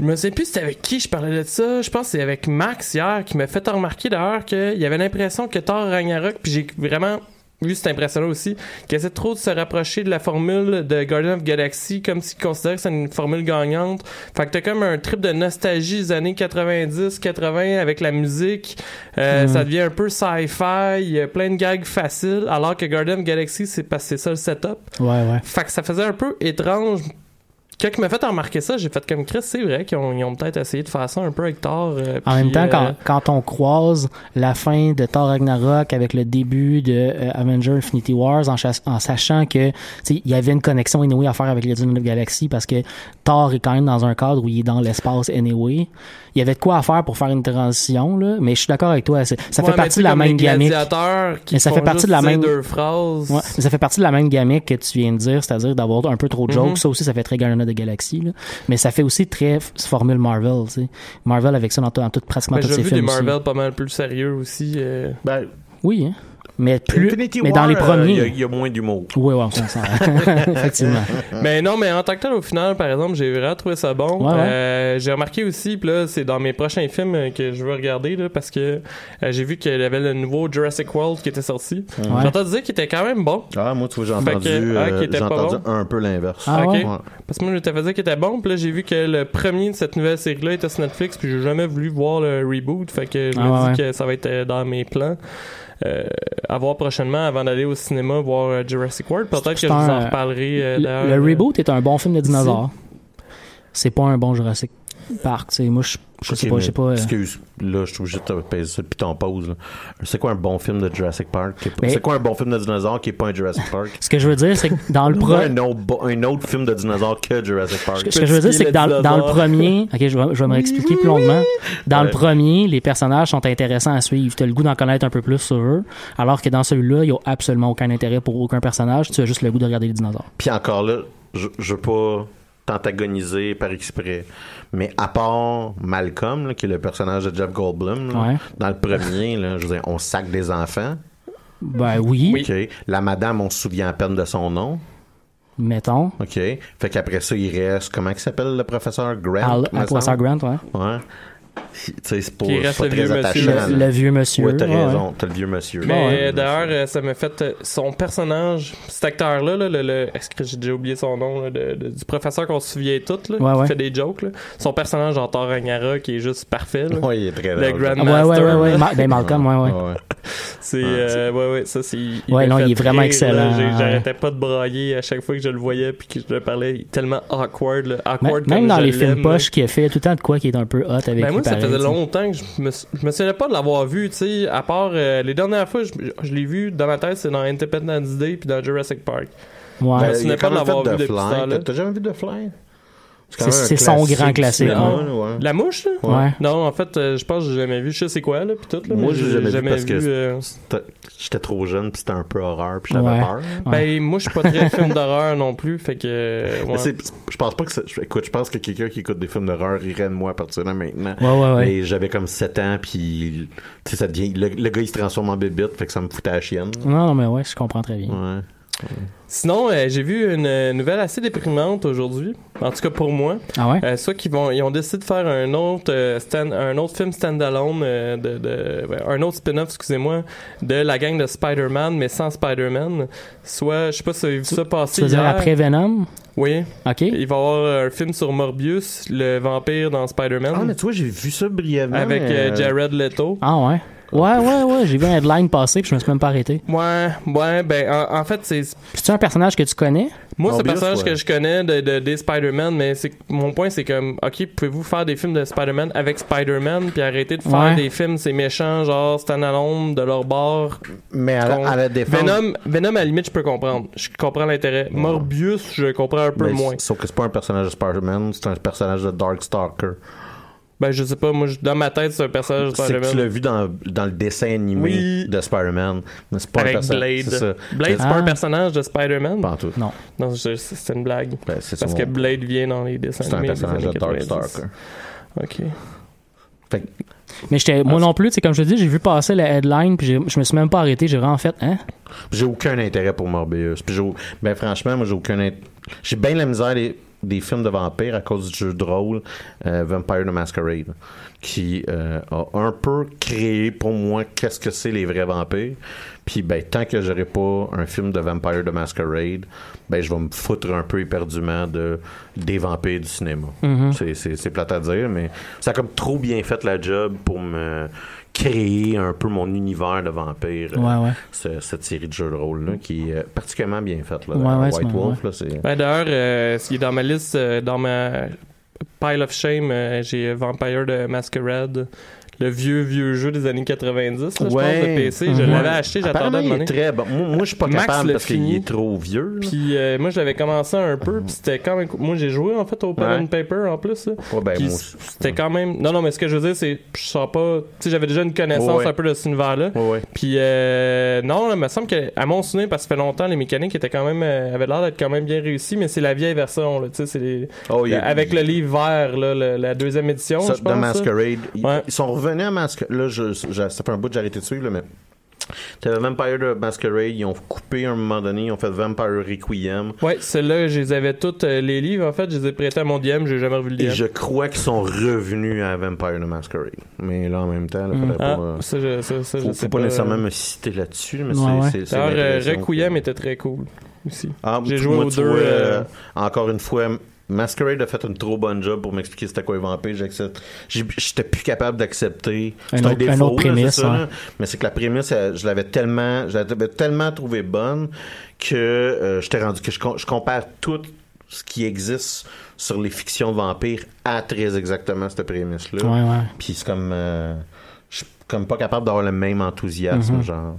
Je me sais plus c'était avec qui je parlais de ça. Je pense que c'est avec Max hier qui m'a fait remarquer d'ailleurs qu'il y avait l'impression que Thor Ragnarok, puis j'ai vraiment vu cette impression-là aussi, qu'il essaie trop de se rapprocher de la formule de Guardian of Galaxy comme s'il considérait que c'est une formule gagnante. Fait que t'as comme un trip de nostalgie des années 90, 80 avec la musique. Euh, Mhm. Ça devient un peu sci-fi, il y a plein de gags faciles, alors que Guardian of Galaxy, c'est c'est ça le setup. Ouais, ouais. Fait que ça faisait un peu étrange. Quand il m'a fait remarquer ça, j'ai fait comme Chris, c'est vrai qu'ils ont, peut-être essayé de faire ça un peu avec Thor. euh, En même temps, euh, quand, quand on croise la fin de Thor Ragnarok avec le début de euh, Avenger Infinity Wars, en, sachant que il y avait une connexion anyway à faire avec les of Galaxy parce que Thor est quand même dans un cadre où il est dans l'espace anyway. Il y avait de quoi à faire pour faire une transition, là, mais je suis d'accord avec toi. Ça ouais, fait partie de la même gamique. Mais ça fait partie de la même- deux phrases. Ouais, mais ça fait partie de la même gamique que tu viens de dire, c'est-à-dire d'avoir un peu trop de jokes. Mhm. Ça aussi, ça fait très Guardian Galaxy. Là. Mais ça fait aussi très formule Marvel. Marvel avec ça dans, tout- dans tout, pratiquement Mais tous j'ai ses vu des films aussi. Marvel pas mal plus sérieux aussi. euh. Ben, Oui, hein. Mais plus, Infinity mais War, dans les euh, premiers. il y a- il y, a moins d'humour. Oui, ouais, on s'en sent. Effectivement. Mais non, mais en tant que tel, au final, par exemple, j'ai vraiment trouvé ça bon. Ouais, ouais. Euh, j'ai remarqué aussi, puis là, c'est dans mes prochains films euh, que je veux regarder, là, parce que euh, j'ai vu qu'il y avait le nouveau Jurassic World qui était sorti. Ouais. J'ai entendu dire qu'il était quand même bon. Ah, moi, tu vois, j'ai entendu, que, ah, euh, qui était j'ai pas entendu bon. un peu l'inverse. Ah? Parce que moi, je t'avais dit qu'il était bon, puis là, j'ai vu que le premier de cette nouvelle série-là était sur Netflix, puis j'ai jamais voulu voir le reboot, fait que je Ah me ouais, dis que ça va être dans mes plans. Euh, à voir prochainement avant d'aller au cinéma voir euh, Jurassic World. Peut-être que je vous en reparlerai euh, Le, le reboot est un bon film de dinosaures. C'est pas un bon Jurassic Sais. Moi, je, je sais pas. Je sais pas euh, Excuse, là, je suis obligé de te peser ça, puis t'en pause. C'est quoi un bon film de Jurassic Park? C'est quoi un bon film de dinosaure qui est pas un Jurassic Park? ce que je veux dire, c'est que dans le pro... un, autre, bo- un autre film de dinosaure que Jurassic Park? Ce que je veux dire, c'est que dans, le dans le premier, ok, je vais, je vais me réexpliquer plus longuement. Dans le premier, les personnages sont intéressants à suivre. Tu as le goût d'en connaître un peu plus sur eux, alors que dans celui-là, il n'y a absolument aucun intérêt pour aucun personnage. Tu as juste le goût de regarder les dinosaures. Puis encore là, je, je veux pas t'antagoniser par exprès. Mais à part Malcolm, là, qui est le personnage de Jeff Goldblum, là, Ouais. dans le premier, là, je veux dire, on sac des enfants. Ben oui. La madame, on se souvient à peine de son nom. mettons. OK. Fait qu'après ça, il reste, comment il s'appelle le professeur Grant? À Professeur? Grant, ouais. Ouais. Tu sais, c'est Qui c'est reste pas le très vieux attachant. monsieur. Le, le vieux monsieur. Ouais, t'as Ouais, raison, t'as le vieux monsieur. Mais Ouais. euh, d'ailleurs, euh, ça m'a fait euh, son personnage, cet acteur-là, là, le, le- est-ce que j'ai déjà oublié son nom, là, de- de- du professeur qu'on se souvient tous, là, Ouais, qui ouais. fait des jokes, là. son personnage en Thor Ragnarok qui est juste parfait. Là. Ouais, il est très Le drôle. Grand Ah, ouais, ouais, ouais. Ma- ben, Malcolm, ouais, ouais. Ouais. C'est, Ouais, euh, ouais, ouais, ça, c'est. Ouais, non, fait il est vraiment rire, excellent. J'arrêtais pas de brailler à chaque fois que je le voyais puis que je le parlais. Il est Tellement awkward, là. Même- Awkward Même comme dans les films poches qu'il a fait, tout le temps de quoi qui est un peu hot avec Ben ça faisait longtemps que je me, je me souvenais pas de l'avoir vu, tu sais, à part euh, les dernières fois, je, je l'ai vu dans ma tête, c'est dans Independence Day puis dans Jurassic Park. Ouais. Ben, Ben, il a n'est pas de l'avoir vu The depuis. T'as- T'as jamais vu The Fly? C'est- son grand classique, ouais. La mouche, là? Ouais. Non, en fait, euh, je pense que j'ai jamais vu. Je sais c'est quoi, là, puis tout, là. Moi, j'ai jamais vu parce que euh, J'étais trop jeune, puis c'était un peu horreur, puis j'avais Ouais. peur. Ben, moi, je suis pas très film d'horreur non plus, fait que. euh, ouais. Mais c'est- Je pense pas que ça- Écoute, je pense que quelqu'un qui écoute des films d'horreur rirait de moi à partir de maintenant. Ouais, ouais, ouais. Mais j'avais comme 7 ans, puis tu sais, ça devient. Le, le gars, il se transforme en bébite, fait que ça me foutait à la chienne. Non, non, mais ouais, je comprends très bien. Ouais. Sinon, euh, j'ai vu une euh, nouvelle assez déprimante aujourd'hui. En tout cas pour moi. Ah ouais? Euh, soit qu'ils vont, ils ont décidé de faire un autre, euh, stand, un autre film standalone, euh, de, un autre spin-off, excusez-moi, de la gang de Spider-Man, mais sans Spider-Man. Soit, je sais pas si vous avez vu ça passer Tu veux dire après Venom? Oui. OK. Il va y avoir un film sur Morbius, le vampire dans Spider-Man, Ah, mais tu vois, j'ai vu ça brièvement. avec Jared Leto. Ah ouais? Ouais, ouais, ouais. J'ai vu un headline passer puis je me suis même pas arrêté. Ouais, ouais, ben en, en fait c'est C'est-tu un personnage que tu connais? moi c'est un personnage ouais. que je connais de, de- des Spider-Man, mais c'est mon point c'est comme ok pouvez-vous faire des films de Spider-Man avec Spider-Man puis arrêter de faire Ouais. des films c'est méchant genre standalone de leur bord. Mais à, la- à la défense. Venom, Venom à la limite je peux comprendre, je comprends l'intérêt. Morbius je comprends un peu mais moins. Sauf que c'est pas un personnage de Spider-Man, c'est un personnage de Darkstalker. Ben je sais pas, moi dans ma tête c'est un personnage de C'est que tu Spider-Man. l'as vu dans, dans le dessin animé Oui. de Spider-Man. C'est pas Avec ça. Blade. Blade c'est Ah. pas un personnage de Spider-Man? Pas en tout. Non. Non, c'est une blague. Ben, c'est Parce que Blade vient dans les dessins c'est un animés personnage de années 90. Darkstalker. Ok. Fait Mais j'étais, moi non plus, c'est comme je te dis, j'ai vu passer la headline puis je me suis même pas arrêté. J'ai vraiment fait, hein? J'ai aucun intérêt pour Morbius. Puis ben franchement, moi j'ai aucun int- j'ai bien la misère des, des films de vampires à cause du jeu de rôle euh, Vampire the Masquerade qui euh, a un peu créé pour moi qu'est-ce que c'est les vrais vampires. Puis ben tant que j'aurai pas un film de Vampire the Masquerade, ben je vais me foutre un peu éperdument de des vampires du cinéma. C'est- C'est c'est plate à dire, mais ça a comme trop bien fait la job pour me créer un peu mon univers de vampires. euh, Ouais, ouais. ce- cette série de jeux de rôle là qui est euh, particulièrement bien faite là, Ouais, dans ouais, White c'est Wolf là, c'est Ben d'ailleurs, euh, il est dans ma liste, euh, dans ma pile of shame, euh, j'ai Vampire de Masquerade. Le vieux, vieux jeu des années 90, là, je pense, de PC. Je Mhm. l'avais acheté, j'attendais de il est très bon. Moi, moi, je suis pas Max capable parce qu'il est trop vieux. Puis euh, moi, je l'avais commencé un peu, puis c'était quand même... Moi, j'ai joué, en fait, au pen and paper, en plus. Ouais, ben, c'était quand même... Non, non, mais ce que je veux dire, c'est... Je sens pas... Tu sais, j'avais déjà une connaissance un peu de cet univers-là. Puis euh, non, là, il me semble que à mon souvenir, parce que ça fait longtemps, les mécaniques étaient quand même euh, avaient l'air d'être quand même bien réussies, mais c'est la vieille version, là, tu sais, c'est les- Oh, avec le livre vert, là, la deuxième édition, je pense. ça. Masquerade. Ils sont revenus à Masquerade. Là, je, je- ça fait un bout que j'ai arrêté de suivre, là, mais. T'avais Vampire de Masquerade, ils ont coupé à un moment donné, ils ont fait Vampire Requiem. Ouais, celle-là, je les avais toutes, euh, les livres, en fait, je les ai prêtés à mon DM, j'ai jamais revu le Et DM. je crois qu'ils sont revenus à Vampire de Masquerade. Mais là, en même temps, Ah, pas. euh, ça, je, ça, ça, je faut, sais faut pas pas. nécessairement me citer là-dessus, mais Ouais, c'est- ouais. c'est. euh, l'impression Requiem que- était très cool, aussi. Ah, J'ai joué moi, aux deux, vois, euh, encore une fois, Masquerade a fait une trop bonne job pour m'expliquer c'était quoi les vampires. J'accepte. J'étais plus capable d'accepter. C'est un défaut, autre là, prémisse, ça. Mais c'est que la prémisse, elle, je l'avais tellement, je l'avais tellement trouvé bonne que euh, j'étais rendu que je, com- je compare tout ce qui existe sur les fictions vampires à très exactement cette prémisse-là. Ouais, ouais. Puis c'est comme, euh, je suis comme pas capable d'avoir le même enthousiasme, Mhm. genre.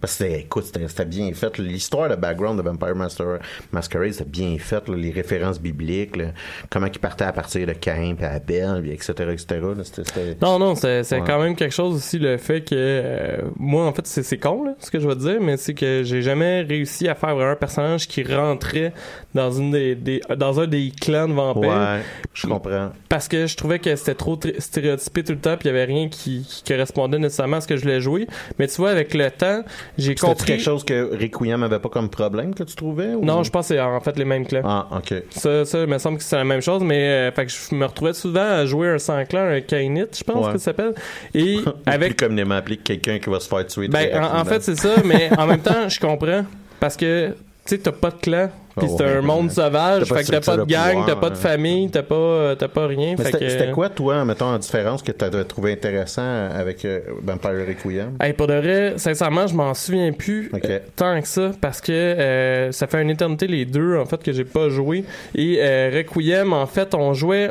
Parce que, écoute, c'était bien fait. L'histoire, le background de Vampire Master, Masquerade, c'était bien fait. là, les références bibliques, là, comment il partait à partir de Cain, puis Abel, etc., etc. là, Non, non, c'est Ouais. quand même quelque chose aussi, le fait que euh, moi, en fait, c'est con, là, ce que je vais te dire, mais c'est que j'ai jamais réussi à faire un personnage qui rentrait dans une des, des- dans un des clans de vampires. Ouais, je comprends. Parce que je trouvais que c'était trop stéréotypé tout le temps, puis il y avait rien qui, qui correspondait nécessairement à ce que je voulais jouer. Mais tu vois, avec le temps, j'ai compris. quelque chose que Requiem avait pas comme problème que tu trouvais? ou- Non, je pense que c'est en fait les mêmes clans. Ah, ok. Ça, ça, il me semble que c'est la même chose, mais euh, fait que je me retrouvais souvent à jouer un sans clan, un Kainit, je pense Ouais. que ça s'appelle. Et Avec... Plus communément appelé quelqu'un qui va se faire tuer. Ben, en, fait, c'est ça, mais en même temps, je comprends. Parce que, tu sais, t'as pas de clan. Puis c'est un monde sauvage. Fait que t'as pas de gang, t'as pas de famille, t'as pas, euh, t'as pas rien. C'était que- c'était quoi, toi, mettons, en différence que tu avais trouvé intéressant avec euh, Vampire Requiem? Hey, pour de vrai, sincèrement, je m'en souviens plus euh, tant que ça parce que euh, ça fait une éternité les deux en fait que j'ai pas joué et euh, Requiem en fait on jouait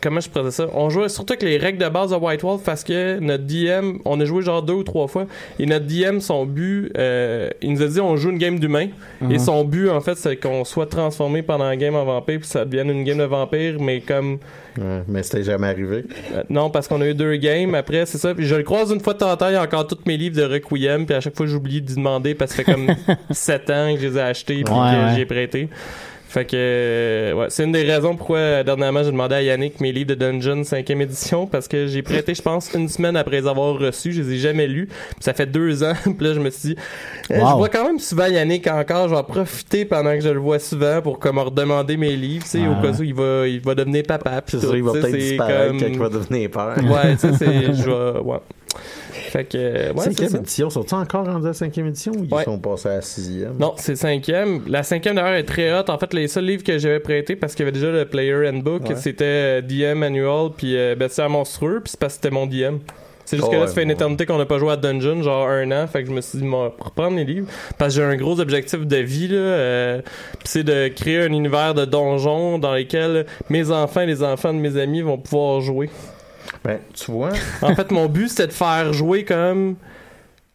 comment je dire ça? On jouait surtout avec les règles de base de White Wolf parce que notre DM on a joué genre deux ou trois fois et notre DM son but euh, il nous a dit on joue une game d'humain et son but en fait c'est qu'on soit transformé pendant la game en vampire puis ça devienne une game de vampire mais comme Ouais, mais c'était jamais arrivé. euh, non, parce qu'on a eu deux games. Après, c'est ça. Puis je le croise une fois de temps en temps. Il y a encore tous mes livres de Requiem. Puis à chaque fois, j'oublie d'y demander parce que ça fait comme 7 ans que je les ai achetés. Puis Ouais, que ouais. j'ai prêté. Fait que, euh, ouais, c'est une des raisons pourquoi euh, dernièrement j'ai demandé à Yannick mes livres de Dungeon 5e édition parce que j'ai prêté, je pense, une semaine après les avoir reçus. Je les ai jamais lus. Puis ça fait deux ans. Puis là, je me suis dit, eh, je vois quand même souvent Yannick encore. Je vais en profiter pendant que je le vois souvent pour comme redemander mes livres. Tu sais, au cas où il va, il va devenir papa. puis il va tu sais, peut-être disparaître comme- quand il va devenir père. Ouais, ça c'est. Je vais. Ouais. Fait que. Ouais, Cinquième édition, sont-ils encore rendus à la cinquième édition ou ils Ouais. sont passés à la sixième? Non, c'est cinquième. La cinquième d'ailleurs est très haute. En fait, les seuls livres que j'avais prêtés parce qu'il y avait déjà le Player Handbook, Ouais. c'était euh, DM Manual puis euh, Bestiaire Monstrueux, puis c'est parce que c'était mon DM. C'est juste Oh, que là, ça fait une éternité qu'on n'a pas joué à Dungeon, genre un an, fait que je me suis dit, moi, reprendre les livres. Parce que j'ai un gros objectif de vie, là, euh, c'est de créer un univers de donjons dans lesquels mes enfants et les enfants de mes amis vont pouvoir jouer. Ben, tu vois, En fait, mon but, c'était de faire jouer comme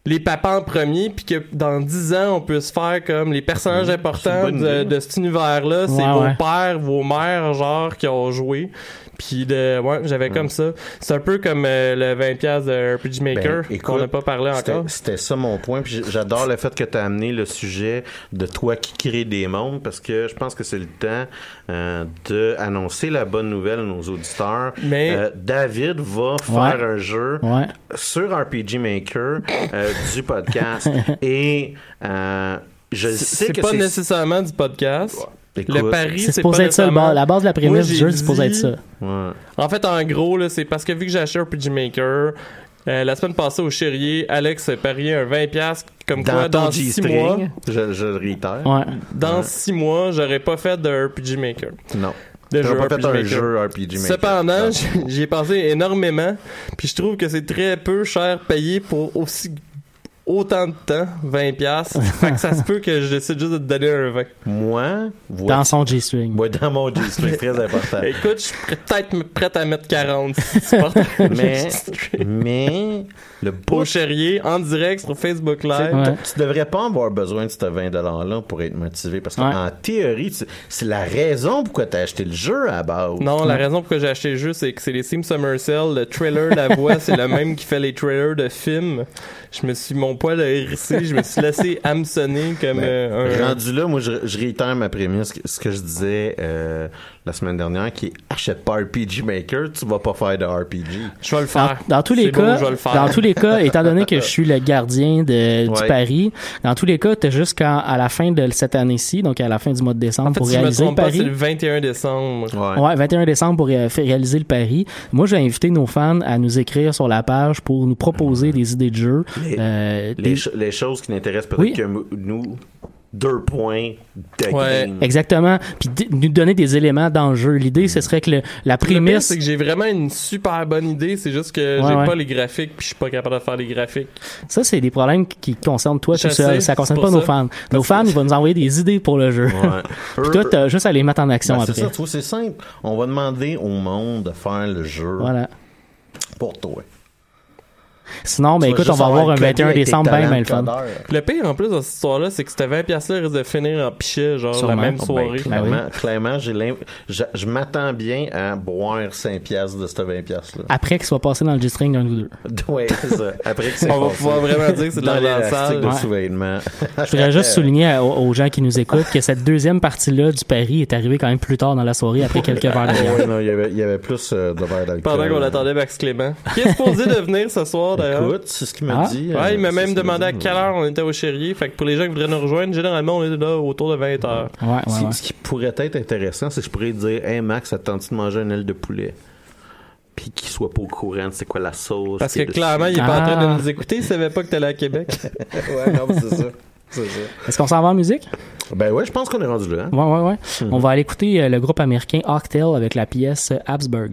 les papas en premier, puis que dans 10 ans, on puisse faire comme les personnages Mhm. importants de, cet univers-là. c'est Ouais, vos ouais. pères, vos mères, genre, qui ont joué. Puis de, ouais, j'avais comme ça. C'est un peu comme euh, le 20$ de RPG Maker, Ben, qu'on n'a pas parlé encore. C'était ça mon point. Puis j'adore le fait que tu as amené le sujet de toi qui crée des mondes parce que je pense que c'est le temps euh, de annoncer la bonne nouvelle à nos auditeurs. Mais- Euh, David va faire Ouais. un jeu Ouais. sur RPG Maker euh, du podcast et euh, je sais c'est que pas c'est nécessairement du podcast. Écoute, le pari, C'est supposé pas être ça. la base de la Moi, prémisse du jeu, c'est supposé être ça. ouais. En fait, en gros, c'est parce que vu que j'ai acheté RPG Maker, euh, la semaine passée au Chérier, Alex a parié un 20$ comme Dans quoi dans 6 mois, je, je le réitère. Ouais. dans Ouais. 6 mois, j'aurais pas fait de RPG Maker. Non. De jeu pas fait RPG un Maker. jeu RPG Maker. Cependant, j'y ai pensé énormément, puis je trouve que c'est très peu cher payé pour aussi autant de temps, 20$. piastres. fait que ça se peut que je décide juste de te donner un 20. Moi, Dans son G-string. moi, dans mon G-string, très important. Écoute, je suis prêt- peut-être prête à mettre 40 si tu portes mais, le Au bout Chérier, en direct sur Facebook Live. Ouais. Tu devrais pas avoir besoin de ce 20 $-là pour être motivé. Parce Ouais. qu'en théorie, c'est la raison pourquoi tu as acheté le jeu à la base. Non, la raison pourquoi j'ai acheté le jeu, c'est que c'est les Sim Summer Cell. Le trailer, la voix, c'est le même qui fait les trailers de films. Je me suis, mon poil a hérissé, je me suis laissé hameçonner comme Ben, euh, un. Rendu là, moi, je, je réitère ma prémisse, ce que je disais euh, la semaine dernière, qui est achète pas RPG Maker, tu vas pas faire de RPG. Je vais le Dans, faire. dans tous les beau, cas, je vais le faire. dans tous les cas, étant donné que je suis le gardien de, Ouais. du pari, dans tous les cas, t'as jusqu'à à la fin de cette année-ci, donc à la fin du mois de décembre, En fait, pour si je me réaliser le pari. c'est le 21 décembre. Ouais. Ouais, 21 décembre pour euh, réaliser le pari. Moi, j'ai invité nos fans à nous écrire sur la page pour nous proposer des idées de jeu. Les- Euh, Les, des- cho- les choses qui n'intéressent peut-être Oui. que nous, deux points de Ouais. game. Exactement. Puis nous donner des éléments dans le jeu. L'idée, ce serait que le- la prémisse. c'est que j'ai vraiment une super bonne idée, c'est juste que Ouais, j'ai ouais. pas les graphiques puis je suis pas capable de faire les graphiques. Ça, c'est des problèmes qui concernent toi tout seul. Ça concerne pas nos fans. Nos fans, ils vont nous envoyer des idées pour le jeu. Ouais. Puis toi, t'as juste à les mettre en action Ben, après. c'est ça, tu vois, c'est simple. On va demander au monde de faire le jeu Voilà. pour toi. Sinon, ben écoute, on va avoir un codé 21 avec tes décembre bien, bien le fun. Le pire en plus dans cette histoire-là, c'est que ce 20$ là risque de finir en pichet, genre Sûrement. la même Oh, ben, soirée. Ben, clairement, clairement, j'ai l'im- je, je m'attends bien à boire 5 piastres de ce 20 piastres là. Après qu'il soit passé dans le G-string d'un ou deux. Ouais, c'est ça. Après que c'est On va passé. pouvoir vraiment dire que c'est de dans sale. de Ouais. Je voudrais juste souligner à- aux, aux gens qui nous écoutent que cette deuxième partie-là du pari est arrivée quand même plus tard dans la soirée, après quelques verres de bière. Ouais, non, il y avait, il y avait plus euh, de verre d'alcool. Pendant qu'on attendait Max Clément. Qui est supposé de venir ce soir soir d'ailleurs. Écoute, c'est ce qu'il m'a Ah. dit. Ouais, euh, il m'a même demandé à quelle heure on était au Chérier. Fait que pour les gens qui voudraient nous rejoindre, généralement, on est là autour de 20 heures. Ouais, ouais, Ce qui- ouais. Ce qui pourrait être intéressant, c'est que je pourrais dire Hey Max, ça tente de manger une aile de poulet? Puis qu'il soit pas au courant de c'est quoi la sauce. Parce que clairement, il est pas en train Ah. de nous écouter. Il savait pas que t'allais à Québec. ouais, non, mais c'est ça. C'est ça. Est-ce qu'on s'en va en musique? Ben ouais, je pense qu'on est rendu là. hein. Ouais, ouais, ouais. On va aller écouter euh, le groupe américain Octel avec la pièce Habsburg.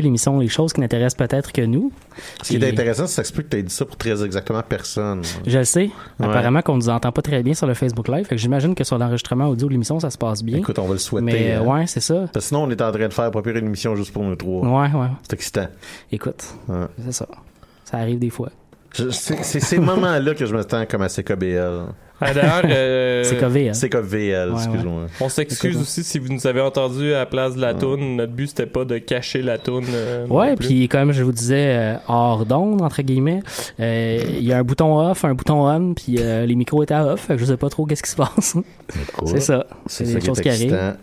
L'émission Les choses qui n'intéressent peut-être que nous. Ce qui est intéressant, c'est que ça se peut que tu aies dit ça pour très exactement personne. Je le sais. Ouais. Apparemment qu'on nous entend pas très bien sur le Facebook Live. Fait que j'imagine que sur l'enregistrement audio de l'émission, ça se passe bien. Écoute, on va le souhaiter. Mais euh, hein. ouais, c'est ça. Parce que sinon, on est en train de faire préparer une émission juste pour nous trois. Ouais, ouais. C'est excitant. Écoute, Ouais. c'est ça. Ça arrive des fois. C'est ces moments-là que je me sens comme à CKBL. Ah, D'ailleurs, euh, hein. CKVL, Ouais, excuse-moi. on s'excuse aussi si vous nous avez entendu à la place de la toune. Notre but, c'était pas de cacher la toune. euh, Ouais, puis comme je vous disais, euh, hors d'onde, entre guillemets, euh, il y a un bouton off, un bouton on, puis euh, les micros étaient à off. Fait que je sais pas trop qu'est-ce qui se passe. c'est ça. C'est des qui choses qui arrivent.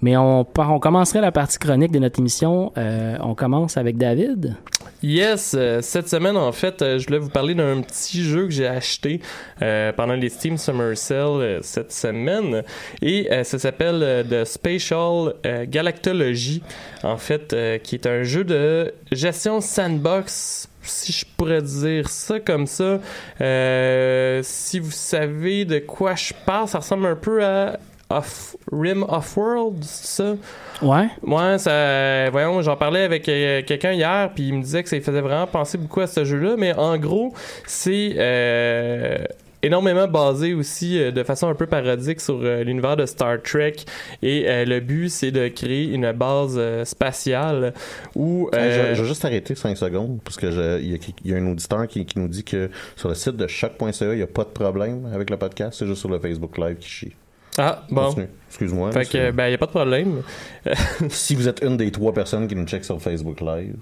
Mais on, on commencerait la partie chronique de notre émission. Euh, on commence avec David. Yes, cette semaine, en fait, je voulais vous parler d'un petit jeu que j'ai acheté euh, pendant les Steam Summer Sale euh, cette semaine et euh, ça s'appelle euh, The Spatial Galactology en fait qui est un jeu de gestion sandbox si je pourrais dire ça comme ça Euh, si vous savez de quoi je parle ça ressemble un peu à Off, Rim Off-World, ça? Ouais. Moi, ça, voyons, j'en parlais avec euh, quelqu'un hier, puis il me disait que ça faisait vraiment penser beaucoup à ce jeu-là, mais en gros, c'est euh, énormément basé aussi euh, de façon un peu parodique sur euh, l'univers de Star Trek, et euh, le but, c'est de créer une base spatiale où... Je, je vais juste arrêter 5 secondes parce que il y, a- il y a un auditeur qui, qui nous dit que sur le site de choc.ca, il n'y a pas de problème avec le podcast, c'est juste sur le Facebook Live qui chie. Ah, bon. Excuse-moi. Fait que, ben, y a pas de problème. Si vous êtes une des trois personnes qui nous check sur Facebook Live,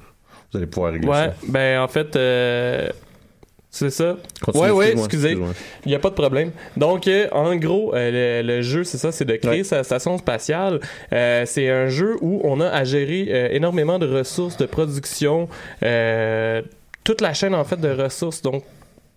vous allez pouvoir régler Ouais, ça. ben, en fait, c'est ça. Continue, ouais, ouais, excusez. Il n'y a pas de problème. Donc, euh, en gros, euh, le, le jeu, c'est ça, c'est de créer Ouais. sa station spatiale. Euh, c'est un jeu où on a à gérer énormément de ressources de production, toute la chaîne en fait de ressources. Donc,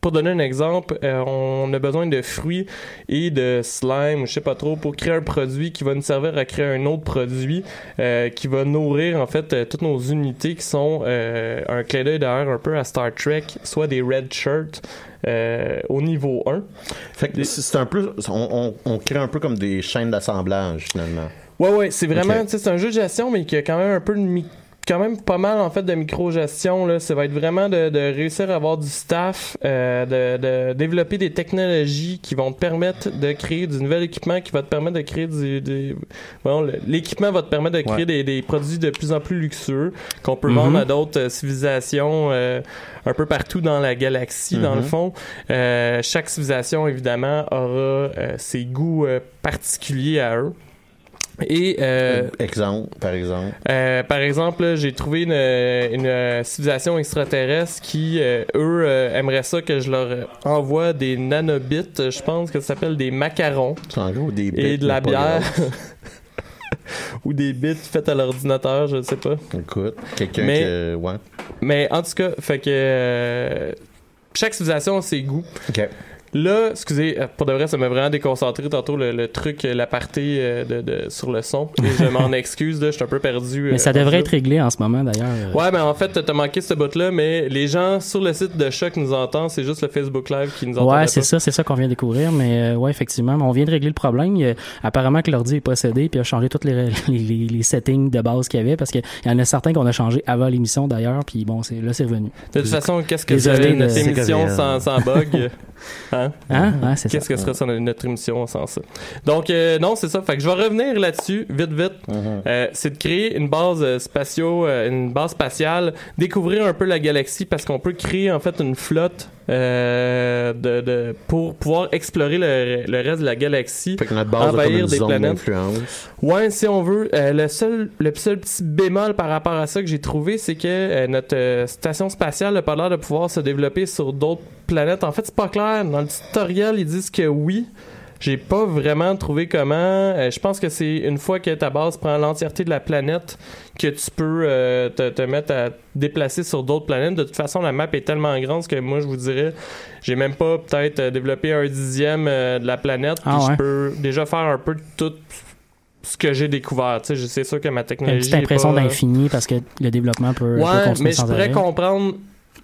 pour donner un exemple, euh, on a besoin de fruits et de slime, je sais pas trop, pour créer un produit qui va nous servir à créer un autre produit euh, qui va nourrir en fait euh, toutes nos unités qui sont euh, un clin d'œil d'ailleurs un peu à Star Trek, soit des red shirts euh, au niveau 1. Fait que c'est un peu, on, on, on crée un peu comme des chaînes d'assemblage finalement. Ouais, ouais, c'est vraiment, c'est un jeu de gestion, mais qui a quand même un peu de quand même pas mal en fait de micro-gestion là ça va être vraiment de, de réussir à avoir du staff euh, de, de développer des technologies qui vont te permettre de créer du nouvel équipement qui va te permettre de créer du, du- bon, l'équipement va te permettre de créer Ouais. des, des produits de plus en plus luxueux qu'on peut Mhm. vendre à d'autres euh, civilisations euh, un peu partout dans la galaxie dans Mhm. le fond Euh, chaque civilisation évidemment aura euh, ses goûts euh, particuliers à eux et euh, exemple, par exemple. euh, par exemple, j'ai trouvé une, une euh, civilisation extraterrestre qui, euh, eux, aimeraient ça que je leur envoie des nanobits, je pense que ça s'appelle des macarons en gros des et de la bière. Ou des bits faits à l'ordinateur, je ne sais pas. Écoute, quelqu'un Mais- que. Ouais. Mais en tout cas, fait que chaque civilisation a ses goûts. Là, excusez, euh, pour de vrai, ça m'a vraiment déconcentré tantôt le, le truc, euh, l'aparté euh, de, de, sur le son. Et je m'en excuse, là, je suis un peu perdu. Mais ça devrait être réglé en ce moment, d'ailleurs. Ouais, mais en fait, t'as manqué ce bout-là, mais les gens sur le site de Choc nous entendent, c'est juste le Facebook Live qui nous entend. Ouais, c'est ça, c'est ça qu'on vient de découvrir. Mais euh, ouais, effectivement, on vient de régler le problème. Il apparemment que l'ordi est possédé, puis a changé tous les, les, les- les settings de base qu'il y avait, parce qu'il y en a certains qu'on a changé avant l'émission d'ailleurs, puis bon, c'est là c'est revenu. De toute façon, qu'est-ce que serait de- notre émission sans bug? Hein? Hein? Ouais, c'est ça. Qu'est-ce que serait ça, notre émission sans ça? Donc, euh, non, c'est ça. Fait que je vais revenir là-dessus, vite, vite. Mhm. Euh, c'est de créer une base euh, spatio, euh, une base spatiale, découvrir un peu la galaxie parce qu'on peut créer en fait une flotte euh, de, de pour pouvoir explorer le, le reste de la galaxie. Fait que notre base a comme Envahir des planètes. d'influence. Ouais, si on veut. Euh, le seul, le seul petit bémol par rapport à ça que j'ai trouvé, c'est que euh, notre euh, station spatiale n'a pas l'air de pouvoir se développer sur d'autres planètes. En fait, c'est pas clair. Dans le tutoriel, ils disent que oui. J'ai pas vraiment trouvé comment. Euh, je pense que c'est une fois que ta base prend l'entièreté de la planète que tu peux euh, te, te mettre à déplacer sur d'autres planètes. De toute façon, la map est tellement grande que moi, je vous dirais, j'ai même pas peut-être euh, développé un dixième euh, de la planète. Ah ouais. je peux déjà faire un peu de tout ce que j'ai découvert. C'est sûr que ma Une technologie. petite est impression d'infini parce que le développement peut, Ouais, mais je pourrais comprendre.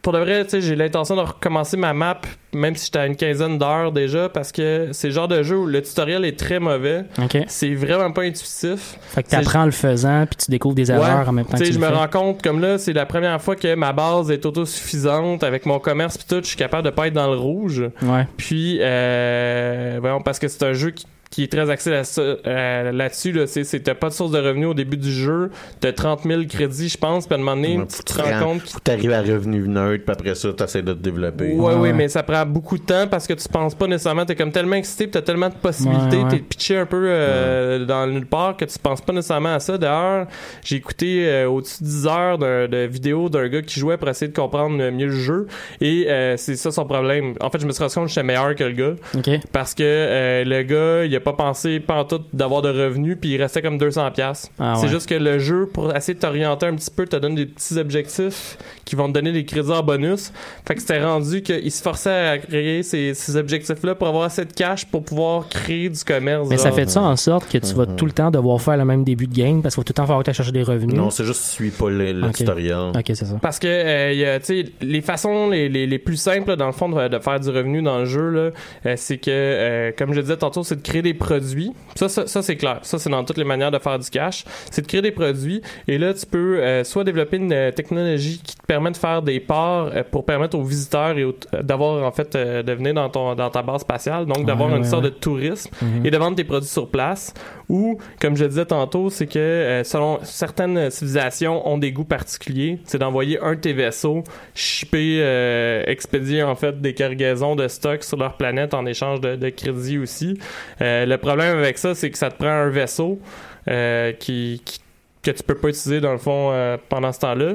Pour de vrai, tu sais, j'ai l'intention de recommencer ma map, même si j'étais à une quinzaine d'heures déjà, parce que c'est le genre de jeu où le tutoriel est très mauvais. C'est vraiment pas intuitif. Fait que t'apprends en le faisant, puis tu découvres des erreurs en même temps Tu que sais, tu je me fais. rends compte, comme là, c'est la première fois que ma base est autosuffisante avec mon commerce pis tout, je suis capable de pas être dans le rouge. Ouais. Puis, euh, voyons, parce que c'est un jeu qui, qui est très axé là- euh, là-dessus. Là, c'est, c'est- t'as pas de source de revenus au début du jeu, t'as 30 000 crédits, je pense, puis à un moment donné, Ouais, tu te rends compte Faut que t'arrives à revenu neutre, puis après ça, t'essaies de te développer. Ouais, Ouais, mais ça prend beaucoup de temps parce que tu penses pas nécessairement, t'es comme tellement excité, pis t'as tellement de possibilités, Ouais, ouais. t'es pitché un peu euh, dans nulle part que tu penses pas nécessairement à ça. D'ailleurs, j'ai écouté euh, au-dessus de 10 heures d'un- de vidéos d'un gars qui jouait pour essayer de comprendre mieux le jeu et euh, c'est ça son problème. En fait, je me suis rendu compte que j'étais meilleur que le gars OK. parce que euh, le gars, il a pas pensé pas en tout d'avoir de revenus, puis il restait comme 200 pièces. Ah c'est ouais. juste que le jeu, pour essayer de t'orienter un petit peu, te donne des petits objectifs qui vont te donner des crédits en bonus. Fait que c'était rendu qu'il se forçait à créer ces, ces objectifs-là pour avoir assez de cash pour pouvoir créer du commerce. Mais ça fait ça en sorte que tu vas tout le temps devoir faire le même début de game parce qu'il faut tout le temps falloir que tu chercher des revenus? Non, c'est juste tu suis pas le, tutoriel. Ok, c'est ça. Parce que euh, y a, tu sais, les façons les, les, les plus simples, là, dans le fond, de, de faire du revenu dans le jeu, là, euh, c'est que, euh, comme je disais tantôt, c'est de créer des produits. Ça, ça, c'est clair. Ça, c'est dans toutes les manières de faire du cash. C'est de créer des produits. Et là, tu peux euh, soit développer une euh, technologie qui permet de faire des parts euh, pour permettre aux visiteurs et euh, d'avoir, en fait, euh, de venir dans, ton, dans ta base spatiale. Donc, d'avoir Ouais, une ouais, sorte ouais. de tourisme Mhm. et de vendre tes produits sur place. Ou, comme je disais tantôt, c'est que selon certaines civilisations ont des goûts particuliers. C'est d'envoyer un de tes vaisseaux, shipper, euh, expédier en fait des cargaisons de stock sur leur planète en échange de, de crédits aussi. Euh, le problème avec ça, c'est que ça te prend un vaisseau euh, qui, qui- que tu peux pas utiliser dans le fond pendant ce temps-là.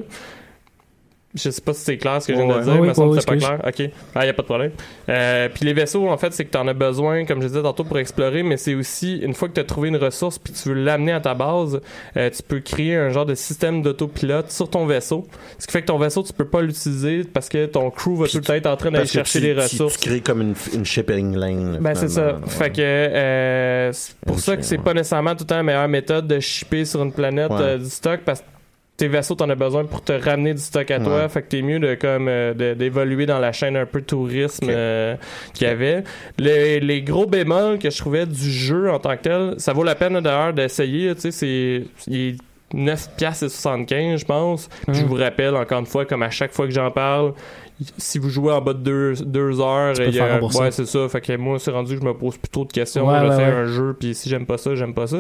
Je sais pas si c'est clair ce que je viens de dire, mais ça oui, c'est pas clair. OK. Ah, y a pas de problème. Euh, puis les vaisseaux, en fait, c'est que tu en as besoin, comme je disais tantôt, pour explorer, mais c'est aussi, une fois que tu as trouvé une ressource puis tu veux l'amener à ta base, euh, tu peux créer un genre de système d'autopilote sur ton vaisseau. Ce qui fait que ton vaisseau, tu peux pas l'utiliser parce que ton crew va tout le temps être en train d'aller chercher tu- des tu- ressources. Tu, crées comme une, une shipping lane. Ben c'est ça. Fait que euh, c'est pour ça que c'est ouais. pas nécessairement tout le temps la meilleure méthode de shipper sur une planète Ouais. euh, du stock parce que tes vaisseaux t'en as besoin pour te ramener du stock à toi. Ouais. Fait que t'es mieux de comme euh, d'évoluer dans la chaîne un peu tourisme euh, qu'il y avait. Les, les gros bémols que je trouvais du jeu en tant que tel, ça vaut la peine d'ailleurs d'essayer. Tu sais, c'est il est 9 piastres et 75 je pense. Je Mhm. vous rappelle encore une fois comme à chaque fois que j'en parle si vous jouez en bas de deux, deux heures, il y a- ouais, c'est ça. Fait que moi, c'est rendu que je me pose plus trop de questions. Ouais, je ouais, fais ouais. un jeu, puis si j'aime pas ça, j'aime pas ça.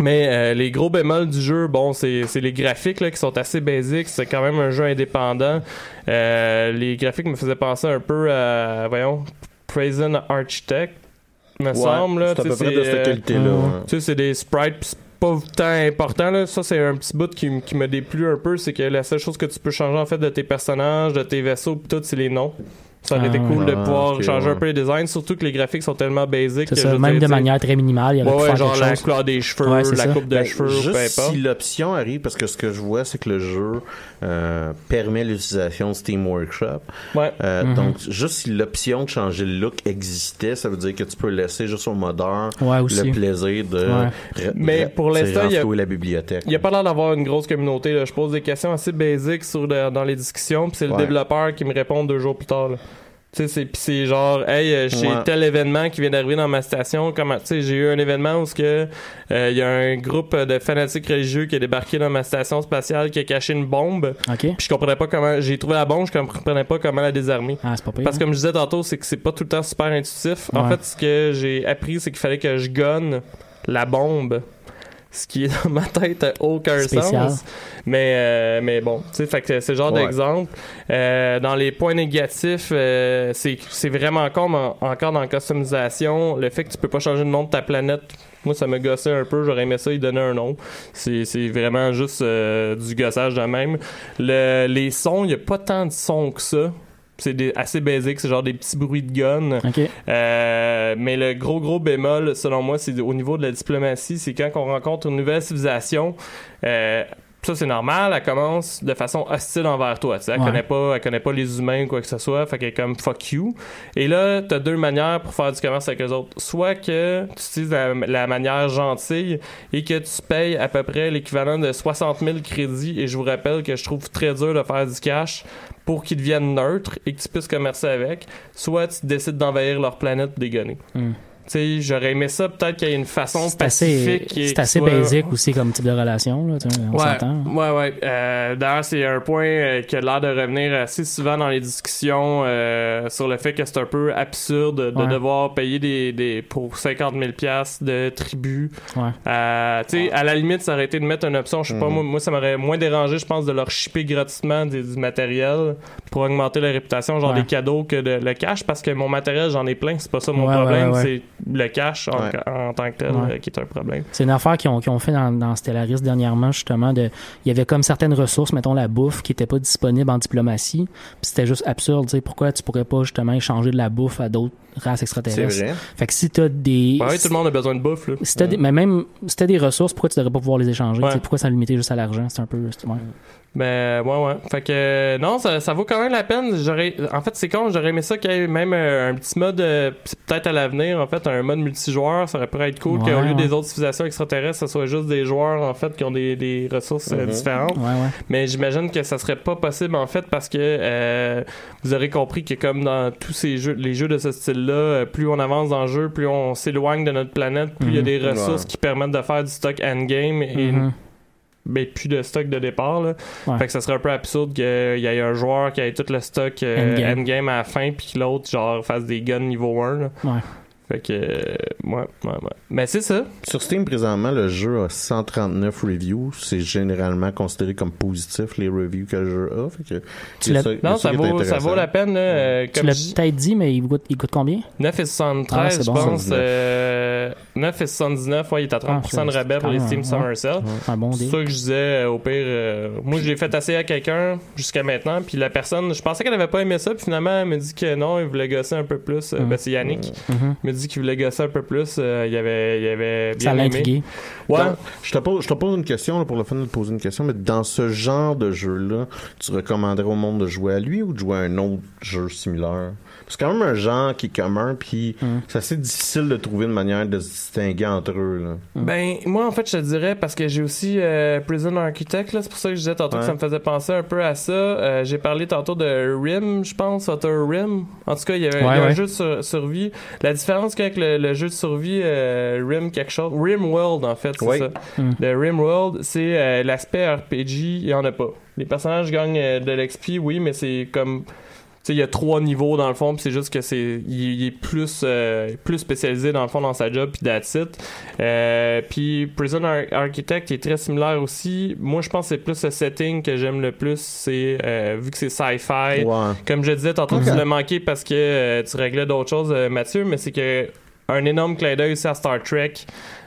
Mais euh, les gros bémols du jeu, bon, c'est c'est les graphiques là, qui sont assez basiques. C'est quand même un jeu indépendant. Euh, les graphiques me faisaient penser un peu à, voyons, Prison Architect, me Ouais, semble. là. C'est à Tu peu près de c'est, cette euh, qualité-là. ouais. tu sais, c'est des sprites, pas tant important. Là. Ça, c'est un petit bout qui, me déplu un peu. C'est que la seule chose que tu peux changer en fait de tes personnages, de tes vaisseaux, pis tout, c'est les noms. Ça aurait Ah, été cool de ouais. pouvoir changer un peu les designs, surtout que les graphiques sont tellement basiques. Que ça, même dire, de manière très minimale, il y aurait Ouais, pu ouais, faire genre la couleur des cheveux, Ouais, la ça. coupe de Ben, cheveux, juste peu importe. si l'option arrive, parce que ce que je vois, c'est que le jeu euh, permet l'utilisation de Steam Workshop. Ouais. Euh, Mhm. Donc, juste si l'option de changer le look existait, ça veut dire que tu peux laisser juste au modeur le plaisir de Mais pour l'instant, il y a- renflouer la bibliothèque. Il n'y a pas l'air d'avoir une grosse communauté. là. Je pose des questions assez basiques sur le- dans les discussions, puis c'est le Ouais. développeur qui me répond deux jours plus tard. là. Tu sais, c'est, pis c'est genre, hey, euh, j'ai Ouais. tel événement qui vient d'arriver dans ma station. Comment, tu sais, j'ai eu un événement où ce que euh, il y a un groupe de fanatiques religieux qui a débarqué dans ma station spatiale, qui a caché une bombe. OK. Puis je comprenais pas comment. J'ai trouvé la bombe, je comprenais pas comment la désarmer. Ah, c'est pas pire. Parce que hein? comme je disais tantôt, c'est que c'est pas tout le temps super intuitif. En fait, ce que j'ai appris, c'est qu'il fallait que je gonne la bombe. Ce qui est dans ma tête a aucun Spécial. sens. Mais, euh, mais bon, tu sais, c'est le genre Ouais. d'exemple. Euh, dans les points négatifs, euh, c'est c'est vraiment encore, en- encore dans la customisation. Le fait que tu peux pas changer le nom de ta planète, moi, ça me gossait un peu. J'aurais aimé ça, il donner un nom. C'est c'est vraiment juste euh, du gossage de même. Le, les sons, il y a pas tant de sons que ça. C'est assez basique, c'est genre des petits bruits de gun. Euh, mais le gros gros bémol, selon moi, c'est au niveau de la diplomatie, c'est quand on rencontre une nouvelle civilisation. Euh, ça c'est normal, elle commence de façon hostile envers toi. Elle Ouais. connaît pas, elle connaît pas les humains ou quoi que ce soit, fait qu'elle est comme fuck you. Et là, t'as deux manières pour faire du commerce avec les autres. Soit que tu utilises la, la manière gentille et que tu payes à peu près l'équivalent de 60 000 crédits. Et je vous rappelle que je trouve très dur de faire du cash pour qu'ils deviennent neutres et que tu puisses commercer avec. Soit tu décides d'envahir leur planète pour dégonner. Hmm. Tu sais, j'aurais aimé ça peut-être qu'il y ait une façon C'est assez, pacifique. c'est assez soit- basique aussi comme type de relation, là, tu sais, on Ouais, s'entend. ouais, ouais. Euh, D'ailleurs, c'est un point euh, qui a l'air de revenir assez souvent dans les discussions euh, sur le fait que c'est un peu absurde de Ouais. devoir payer des, des pour 50 000 piastres de tribut. Ouais. Euh, tu sais, à la limite, ça aurait été de mettre une option. Je sais pas, Mhm. moi, moi, ça m'aurait moins dérangé, je pense, de leur shipper gratuitement du matériel pour augmenter leur réputation, genre Ouais. des cadeaux que de, le cash, parce que mon matériel, j'en ai plein. C'est pas ça mon Ouais, problème. ouais, ouais. C'est le cash en, Ouais. en tant que tel Ouais. euh, qui est un problème. C'est une affaire qu'ils ont, qu'ils ont fait dans, dans Stellaris dernièrement, justement. De, il y avait comme certaines ressources, mettons la bouffe, qui n'était pas disponible en diplomatie. C'était juste absurde. tu sais, Pourquoi tu pourrais pas justement échanger de la bouffe à d'autres races C'est extraterrestres? vrai. Fait que si t'as des. Ouais, tout le monde a besoin de bouffe. Là. si t'as des- mais même si t'as des ressources, pourquoi tu devrais pas pouvoir les échanger? Tu Pourquoi ça limiter juste à l'argent? C'est un peu. Ouais. Ben ouais ouais. Fait que euh, non, ça, ça vaut quand même la peine. J'aurais en fait c'est con, j'aurais aimé ça qu'il y ait même euh, un petit mode euh, peut-être à l'avenir en fait un mode multijoueur, ça aurait pu être cool Ouais, qu'au lieu ouais. des autres civilisations extraterrestres, ce soit juste des joueurs en fait qui ont des, des ressources euh, Mhm. différentes. Ouais, ouais. Mais j'imagine que ça serait pas possible en fait parce que euh, vous aurez compris que comme dans tous ces jeux, les jeux de ce style-là, plus on avance dans le jeu, plus on s'éloigne de notre planète, plus il y a Mhm. des ressources qui permettent de faire du stock endgame et Mhm. Ben, plus de stock de départ. Là. Ouais. Fait que ça serait un peu absurde qu'il y ait un joueur qui ait tout le stock euh, Endgame. endgame. à la fin puis que l'autre genre fasse des guns niveau 1. là. Ouais. Fait que euh, ouais, ouais, ouais. Mais c'est ça. Sur Steam, présentement, le jeu a 139 reviews. C'est généralement considéré comme positif, les reviews que le jeu a. Fait que, Tu l'as- ça- Non, ça vaut, ça vaut la peine. Là, euh, Tu comme l'as je peut-être dit, mais il coûte, il coûte combien? 9,73 Ah, je bon. pense. 79. Euh, 9,79, ouais, il est à 30% Ah, de rabais pour les Steam Summer. Sale. C'est bon ça que je disais, euh, au pire, euh, moi je l'ai fait assez à quelqu'un jusqu'à maintenant, puis la personne, je pensais qu'elle avait pas aimé ça, puis finalement elle me dit que non, il voulait gosser un peu plus. Mm. Ben, c'est Yannick. Mhm. Dit qu'il voulait gosser un peu plus. euh, il, avait, il avait bien Ça l'a intrigué. Ouais. Donc, je, te pose, je te pose une question là, pour le fun de te poser une question, mais dans ce genre de jeu-là, tu recommanderais au monde de jouer à lui ou de jouer à un autre jeu similaire? C'est quand même un genre qui est commun, puis Mm. c'est assez difficile de trouver une manière de se distinguer entre eux. Là. Ben, moi, en fait, je te dirais, parce que j'ai aussi euh, Prison Architect, là, c'est pour ça que je disais tantôt Ouais. que ça me faisait penser un peu à ça. Euh, j'ai parlé tantôt de Rim, je pense, Outer Rim. En tout cas, il y avait il y a Ouais, un jeu de sur- survie. La différence qu'avec le, le jeu de survie euh, Rim quelque chose, Rim World, en fait, c'est Ouais. ça. Mm. Le Rim World, c'est euh, l'aspect RPG, il y en a pas. Les personnages gagnent euh, de l'XP, oui, mais c'est comme il y a trois niveaux dans le fond, puis c'est juste que c'est il, il est plus euh, plus spécialisé dans le fond dans sa job puis that's it. Euh, puis Prison Ar- Architect est très similaire aussi. Moi, je pense que c'est plus le setting que j'aime le plus, c'est euh, vu que c'est sci-fi. Ouais. Comme je disais tantôt, Ok. tu l'as manqué parce que euh, tu réglais d'autres choses, euh, Mathieu, mais c'est que un énorme clin d'œil à Star Trek.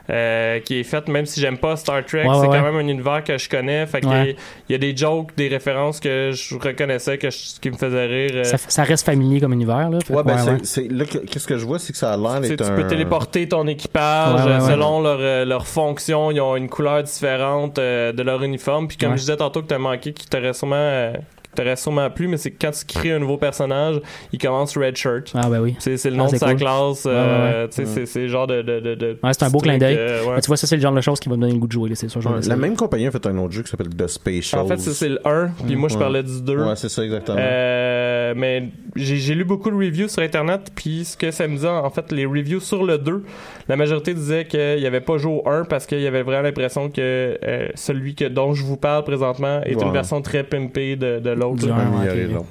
Euh, qui est fait même si j'aime pas Star Trek Ouais, c'est ouais, quand même un univers que je connais fait que Ouais. il y a des jokes des références que je reconnaissais que je- qui me faisaient rire euh, Ça, ça reste familier comme univers. Là. Ouais, ben, ouais, c'est- ouais. c'est- là, que- qu'est-ce que je vois, c'est que ça a l'air d'être tu un... peux téléporter ton équipage Ouais, ouais, euh, ouais. selon leur, leur fonction. Ils ont une couleur différente euh, de leur uniforme. Puis comme Ouais. je disais tantôt que t'as manqué, qui t'aurait sûrement, qui t'aurait sûrement plu, mais c'est que quand tu crées un nouveau personnage, il commence Red Shirt. Ah, ben oui. C'est le Ah, nom de sa cool. classe. Ouais, euh, ouais, c'est- genre de... de, de, de Ouais, c'est un beau clin d'œil. euh, tu vois, ça, c'est le genre de choses qui va me donner le goût de jouer, là, c'est la même compagnie a fait un autre jeu qui s'appelle The Space En fait, c'est le 1, puis moi, je Ouais. parlais du 2. Ouais, c'est ça, exactement. Euh, mais j'ai j'ai lu beaucoup de reviews sur internet puis ce que ça me disait en fait les reviews sur le 2 la majorité disait qu'il n'y avait pas joué au 1 parce qu'il y avait vraiment l'impression que euh, celui que dont je vous parle présentement est Ouais. une version très pimpée de, de l'autre Du Améliorer l'autre.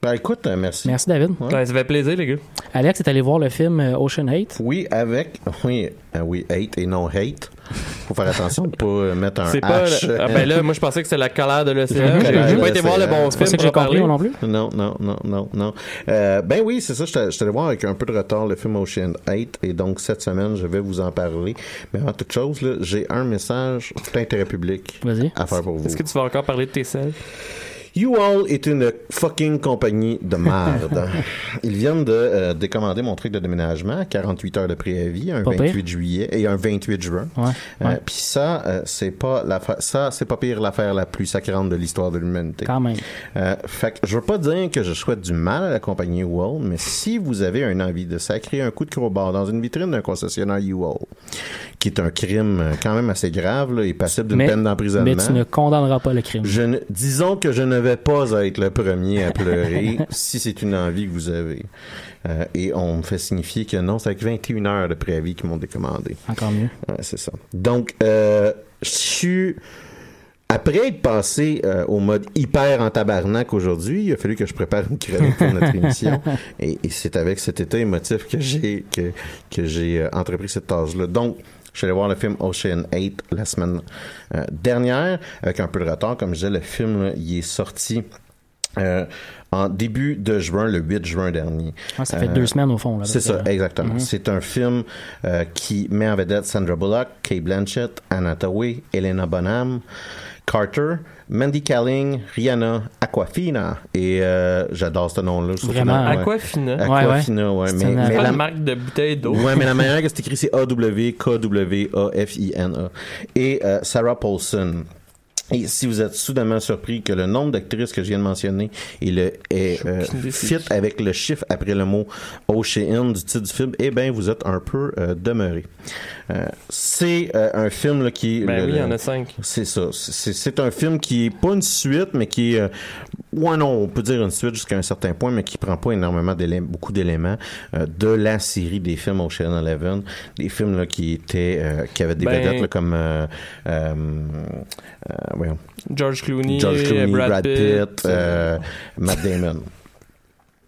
Ben, écoute, euh, merci. Merci, David. Ouais. Ouais, ça fait plaisir les gars Alex est allé voir le film euh, Ocean 8. Oui, avec... Oui, euh, oui, hate et non hate. Faut faire attention de pas mettre un c'est pas H. le- ah, ben là moi je pensais que c'était la colère de l'océan j'ai pas été voir le bon C'est film ça que j'ai pour en compris, non plus. Non, non, non, non, non. Euh, ben oui, c'est ça. J'étais j'étais allé voir avec un peu de retard le film Ocean 8 et donc cette semaine, je vais vous en parler. Mais avant toute chose, j'ai un message d'intérêt public Vas-y. à faire pour vous. est-ce que tu vas encore parler de tes selles? U-Haul est une fucking compagnie de merde. Ils viennent de euh, décommander mon truc de déménagement à 48 heures de préavis, un Pas 28 pire. juillet et un 28 juin. Euh. Puis ça, euh, c'est pas l'affaire, ça, c'est pas pire l'affaire la plus sacrante de l'histoire de l'humanité. Quand même. Euh, fait que je veux pas dire que je souhaite du mal à la compagnie U-Haul, mais si vous avez un envie de sacrer un coup de crowbar dans une vitrine d'un concessionnaire U-Haul, qui est un crime euh, quand même assez grave là, et passible d'une peine d'emprisonnement. Mais tu ne condamneras pas le crime. Je ne, disons que je ne vais pas être le premier à pleurer si c'est une envie que vous avez. Euh, et on me fait signifier que non, c'est avec 21 heures de préavis qu'ils m'ont décommandé. Encore mieux. Ouais, c'est ça. Donc, euh, je suis... Après être passé euh, au mode hyper en tabarnak aujourd'hui, il a fallu que je prépare une chronique pour notre émission. Et, et c'est avec cet état émotif que j'ai que, que j'ai entrepris cette tâche-là. Donc, je suis allé voir le film Ocean 8 la semaine euh, dernière, avec un peu de retard. Comme je disais, le film, là, il est sorti euh, en début de juin, le 8 juin dernier. Ouais, ça fait Euh, deux semaines au fond. C'est ça, exactement. Mhm. C'est un film euh, qui met en vedette Sandra Bullock, Kate Blanchett, Anna Tawai, Elena Bonham, Carter, Mandy Kaling, Rihanna, Aquafina et euh, j'adore ce nom-là. Vraiment, ouais. Aquafina. Ouais, ouais. Aquafina, ouais. C'est Mais, la, marque de bouteille d'eau. Ouais, mais la manière que c'est écrit, c'est A-W-K-W-A-F-I-N-A. Et euh, Sarah Paulson. Et si vous êtes soudainement surpris que le nombre d'actrices que je viens de mentionner est le, est, euh, fit avec le chiffre après le mot Ocean du titre du film, eh bien, vous êtes un peu euh, demeuré. Euh, c'est euh, un film là, qui... Ben le- oui, il y en a cinq. c'est ça. C'est c'est un film qui est pas une suite, mais qui est, euh, ouais non, on peut dire une suite jusqu'à un certain point, mais qui prend pas énormément d'éléments, beaucoup d'éléments euh, de la série des films Ocean Eleven, des films là qui étaient, euh, qui avaient des Ben- vedettes là, comme, euh, euh, George Clooney, George Clooney, Brad, Brad, Pitt, Pitt. Matt Damon.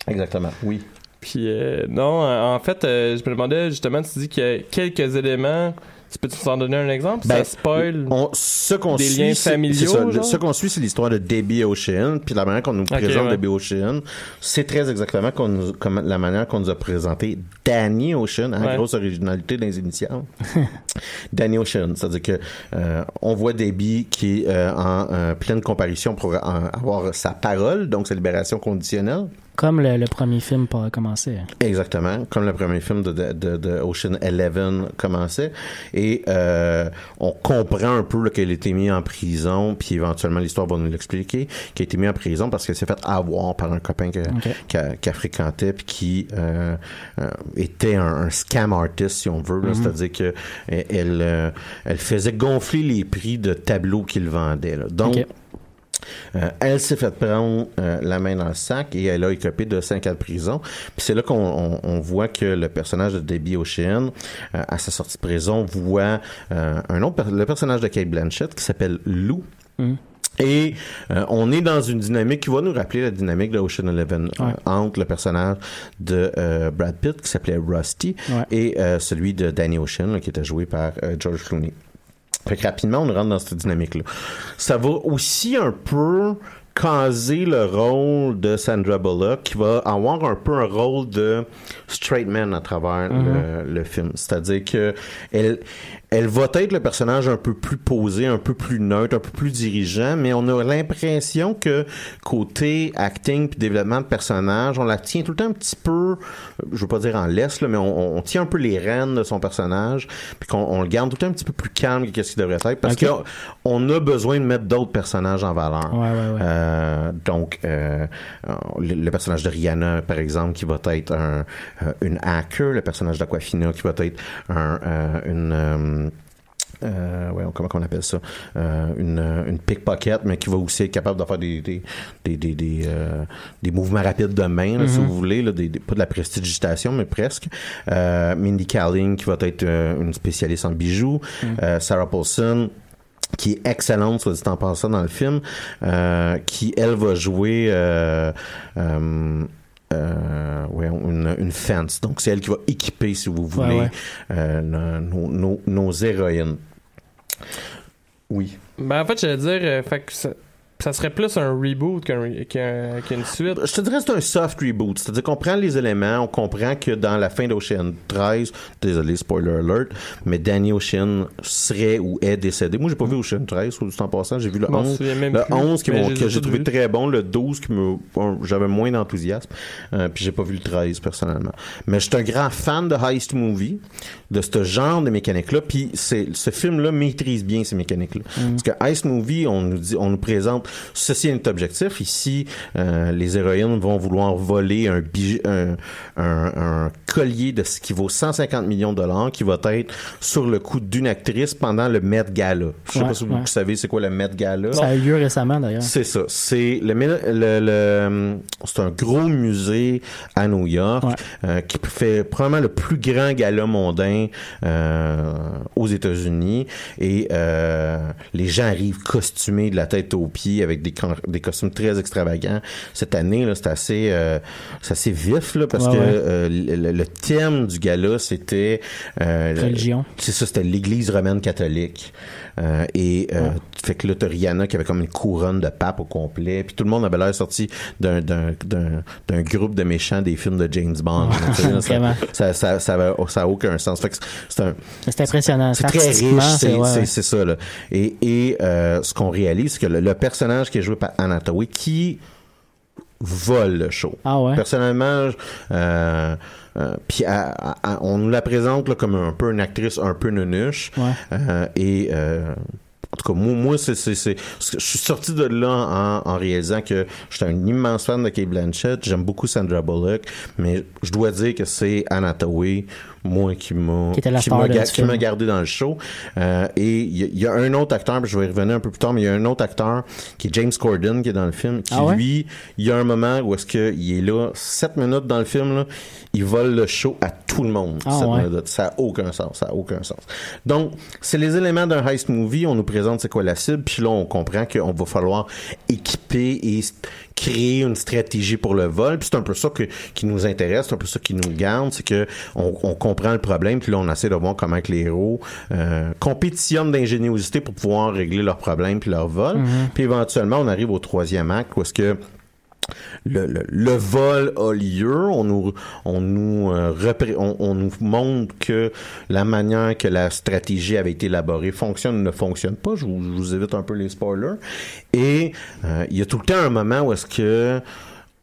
Exactement. Oui. Puis euh, non, en fait, euh, je me demandais justement, tu dis qu'il y a quelques éléments. Tu peux nous en donner un exemple? Ben, ça spoil. On, ce qu'on Des suit, liens c'est- familiaux, ça. Ce qu'on suit, c'est l'histoire de Debbie Ocean, puis la manière qu'on nous présente ouais. Debbie Ocean, c'est très exactement qu'on nous- comme la manière qu'on nous a présenté Danny Ocean, hein, Ouais. grosse originalité dans les initiales. Danny Ocean, c'est-à-dire que euh, on voit Debbie qui est euh, en euh, pleine comparution pour avoir sa parole, donc sa libération conditionnelle. Comme le, le premier film pour commencer. Exactement, comme le premier film de, de, de- de Ocean Eleven commençait. Et euh, on comprend un peu qu'elle a été mise en prison, puis éventuellement l'histoire va nous l'expliquer, qu'elle a été mise en prison parce qu'elle s'est fait avoir par un copain que- Ok. qu'elle qu'elle fréquentait, puis qui euh, euh, était un, un scam artist, si on veut. là. C'est-à-dire que elle, elle, euh, elle faisait gonfler les prix de tableaux qu'il vendait. là. Donc. Euh, elle s'est fait prendre euh, la main dans le sac et elle a écopé de 5 ans de prison. Puis c'est là qu'on on, on voit que le personnage de Debbie Ocean, euh, à sa sortie de prison, voit euh, un autre, le personnage de Kate Blanchett qui s'appelle Lou. Mm. Et euh, on est dans une dynamique qui va nous rappeler la dynamique de Ocean Eleven euh, Ouais. entre le personnage de euh, Brad Pitt qui s'appelait Rusty Ouais. et euh, celui de Danny Ocean là, qui était joué par euh, George Clooney. Fait que rapidement, on rentre dans cette dynamique-là. Ça va aussi un peu caser le rôle de Sandra Bullock, qui va avoir un peu un rôle de straight man à travers le, le film. C'est-à-dire que elle, elle va être le personnage un peu plus posé, un peu plus neutre, un peu plus dirigeant, mais on a l'impression que côté acting puis développement de personnage, on la tient tout le temps un petit peu, je veux pas dire en laisse, là, mais on, on tient un peu les rênes de son personnage, puis qu'on on le garde tout le temps un petit peu plus calme que ce qu'il devrait être, parce qu'on on a besoin de mettre d'autres personnages en valeur. Ouais, ouais, ouais. Euh, donc, euh, le, le personnage de Rihanna, par exemple, qui va être un, euh, une hacker, le personnage d'Aquafina qui va être un, euh, une... euh, ouais, comment on appelle ça? Euh, une, une pickpocket mais qui va aussi être capable de faire des des des des, des, euh, des mouvements rapides de main là, si vous voulez là, des, des- pas de la prestidigitation mais presque Mindy Kaling qui va être une spécialiste en bijoux euh, Sarah Paulson qui est excellente, soit dit en passant, dans le film, euh, qui, elle, va jouer euh, euh, euh, ouais, une, une fence. Donc, c'est elle qui va équiper, si vous voulez, Ouais, ouais. nos, nos, nos héroïnes. Oui. Ben, en fait, j'allais dire, euh, fait que ça, ça serait plus un reboot qu'un re- qu'un- qu'une suite. Je te dirais que c'est un soft reboot. C'est-à-dire qu'on prend les éléments, on comprend que dans la fin d'Ocean 13, désolé, spoiler alert, mais Danny Ocean serait ou est décédé. Moi, j'ai pas vu Ocean 13, soit dit en passant, j'ai vu le m'en 11. souviens même Le plus, 11 qui que ai j'ai trouvé très bon, le 12 qui me bon, j'avais moins d'enthousiasme, euh, puis j'ai pas vu le 13 personnellement. Mais je suis un grand fan de heist movie, de ce genre de mécanique là, puis ce film là maîtrise bien ces mécaniques là. Parce que heist movie, on nous dit on nous présente ceci est notre objectif ici euh, les héroïnes vont vouloir voler un, bij- un, un, un collier de ce qui vaut 150 millions de dollars qui va être sur le coup d'une actrice pendant le Met Gala. Je sais Ouais, pas si vous ouais. savez c'est quoi le Met Gala. Ça a eu lieu récemment d'ailleurs. C'est ça. C'est le, le, le- c'est un gros musée à New York Ouais. euh, qui fait probablement le plus grand gala mondain euh, aux États-Unis et les gens arrivent costumés de la tête aux pieds avec des, costumes très extravagants. Cette année, là, c'était assez, euh, c'est assez vif, là, parce Ouais, que ouais. euh, le, le thème du gala, c'était... euh, Religion. c'est ça, c'était l'Église romaine catholique. Euh, et euh, fait que là, Rihanna qui avait comme une couronne de pape au complet. Puis tout le monde avait l'air sorti d'un, d'un, d'un, d'un groupe de méchants des films de James Bond. Ça, ça, ça, ça, avait- ça a aucun sens. Fait que c'est un, C'est impressionnant. c'est très riche, c'est, ouais, c'est, ouais. c'est ça. Là. Et, et euh, ce qu'on réalise, c'est que le, le personnage qui est joué par Hathaway, qui vole le show. Ah ouais? Personnellement, euh, euh, puis on nous la présente là, comme un peu une actrice un peu nunuche. Ouais. Euh, et euh, en tout cas, moi, moi c'est, c'est, c'est, je suis sorti de là en, en réalisant que j'étais un immense fan de Kate Blanchett. J'aime beaucoup Sandra Bullock, mais je dois dire que c'est Anna moi, qui m'a, Qui m'a, ga- gardé dans le show. Euh, et il y, a- il y a un autre acteur, puis je vais y revenir un peu plus tard, mais il y a un autre acteur qui est James Corden qui est dans le film, qui Ah ouais? lui, il y a un moment où est-ce qu'il est là, 7 minutes dans le film, là, il vole le show à tout le monde. Ah ouais? Ça a aucun sens, ça a aucun sens. Donc, c'est les éléments d'un heist movie, on nous présente c'est quoi la cible, puis là, on comprend qu'on va falloir équiper et créer une stratégie pour le vol, puis c'est un peu ça que, qui nous intéresse, c'est un peu ça qui nous garde, c'est que on, on comprend le problème, puis là, on essaie de voir comment que les héros euh, compétitionnent d'ingéniosité pour pouvoir régler leurs problèmes puis leur vol, puis éventuellement, on arrive au troisième acte où est-ce que le, vol a lieu, on nous on nous euh, on nous montre que la manière que la stratégie avait été élaborée fonctionne ou ne fonctionne pas. Je vous, je vous évite un peu les spoilers. Et euh, il y a tout le temps un moment où est-ce que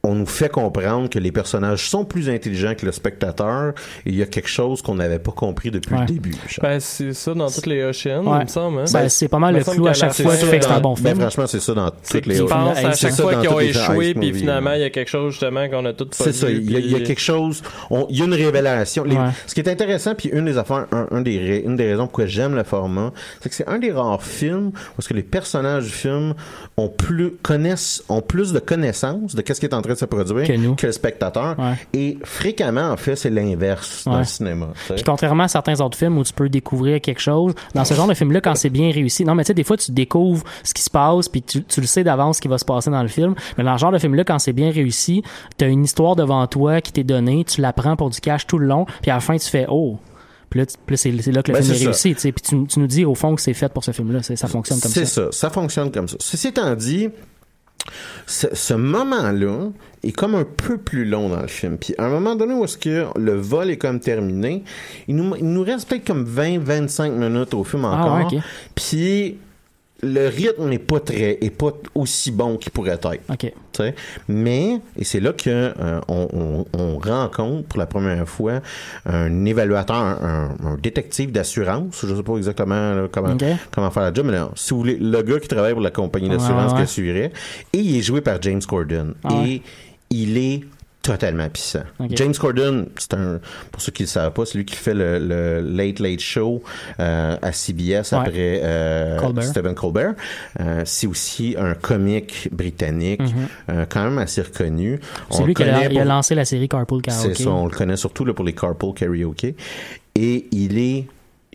on nous fait comprendre que les personnages sont plus intelligents que le spectateur et il y a quelque chose qu'on n'avait pas compris depuis Ouais. le début. Ben, c'est ça dans toutes les Oceans, Ouais. il me semble. Hein? Ben, c'est pas mal le clou à chaque fois qui fait que c'est un dans- bon Ben, film. franchement, c'est ça dans C'est toutes les pensent à C'est chaque ça fois qu'ils ont échoué, puis finalement, il y a quelque chose justement qu'on a tout pas C'est ça, il y, a, quelque chose, il y a une révélation. Ce qui est intéressant, puis une des affaires, un, des, une des raisons pourquoi j'aime le format, c'est que c'est un des rares films où que les personnages du film ont plus, connaissent, ont plus de connaissances de qu'est-ce qui est en train de se produire Que nous. le spectateur. Ouais. Et fréquemment, en fait, c'est l'inverse dans Ouais. le cinéma. Puis contrairement à certains autres films où tu peux découvrir quelque chose, dans ce genre de film-là, quand c'est bien réussi, non, mais tu sais, des fois, tu découvres ce qui se passe, puis tu, tu le sais d'avance ce qui va se passer dans le film. Mais dans ce genre de film-là, quand c'est bien réussi, t'as une histoire devant toi qui t'est donnée, tu la prends pour du cash tout le long, puis à la fin, tu fais « Oh! » Puis là, c'est là que le Ben, film est, réussi. Puis tu, tu nous dis, au fond, que c'est fait pour ce film-là. Ça fonctionne comme ça. C'est ça, ça fonctionne comme ça. Ceci étant dit, ce, ce moment-là est comme un peu plus long dans le film. Puis à un moment donné où est-ce que le vol est comme terminé, il nous, il nous reste peut-être comme 20-25 minutes au film Ah, encore. Puis le rythme n'est pas très, est pas aussi bon qu'il pourrait être. Mais, et c'est là que euh, on, on- on rencontre pour la première fois un évaluateur, un, un- un détective d'assurance. Je sais pas exactement là, comment, comment faire la job, mais là, si vous voulez, le gars qui travaille pour la compagnie d'assurance Ouais, ouais. qui assurait, et il est joué par James Corden. Ah et ouais. il est totalement puissant. Ok. James Corden, c'est un, pour ceux qui le savent pas, c'est lui qui fait le, le Late Late Show euh, à CBS Ouais. après euh, Colbert. Stephen Colbert. Euh, c'est aussi un comique britannique, euh, quand même assez reconnu. Mhm. C'est On lui qui a, il a pour- lancé la série Carpool Karaoke. c'est ça, on le connaît surtout là, pour les carpool karaoke. Et il est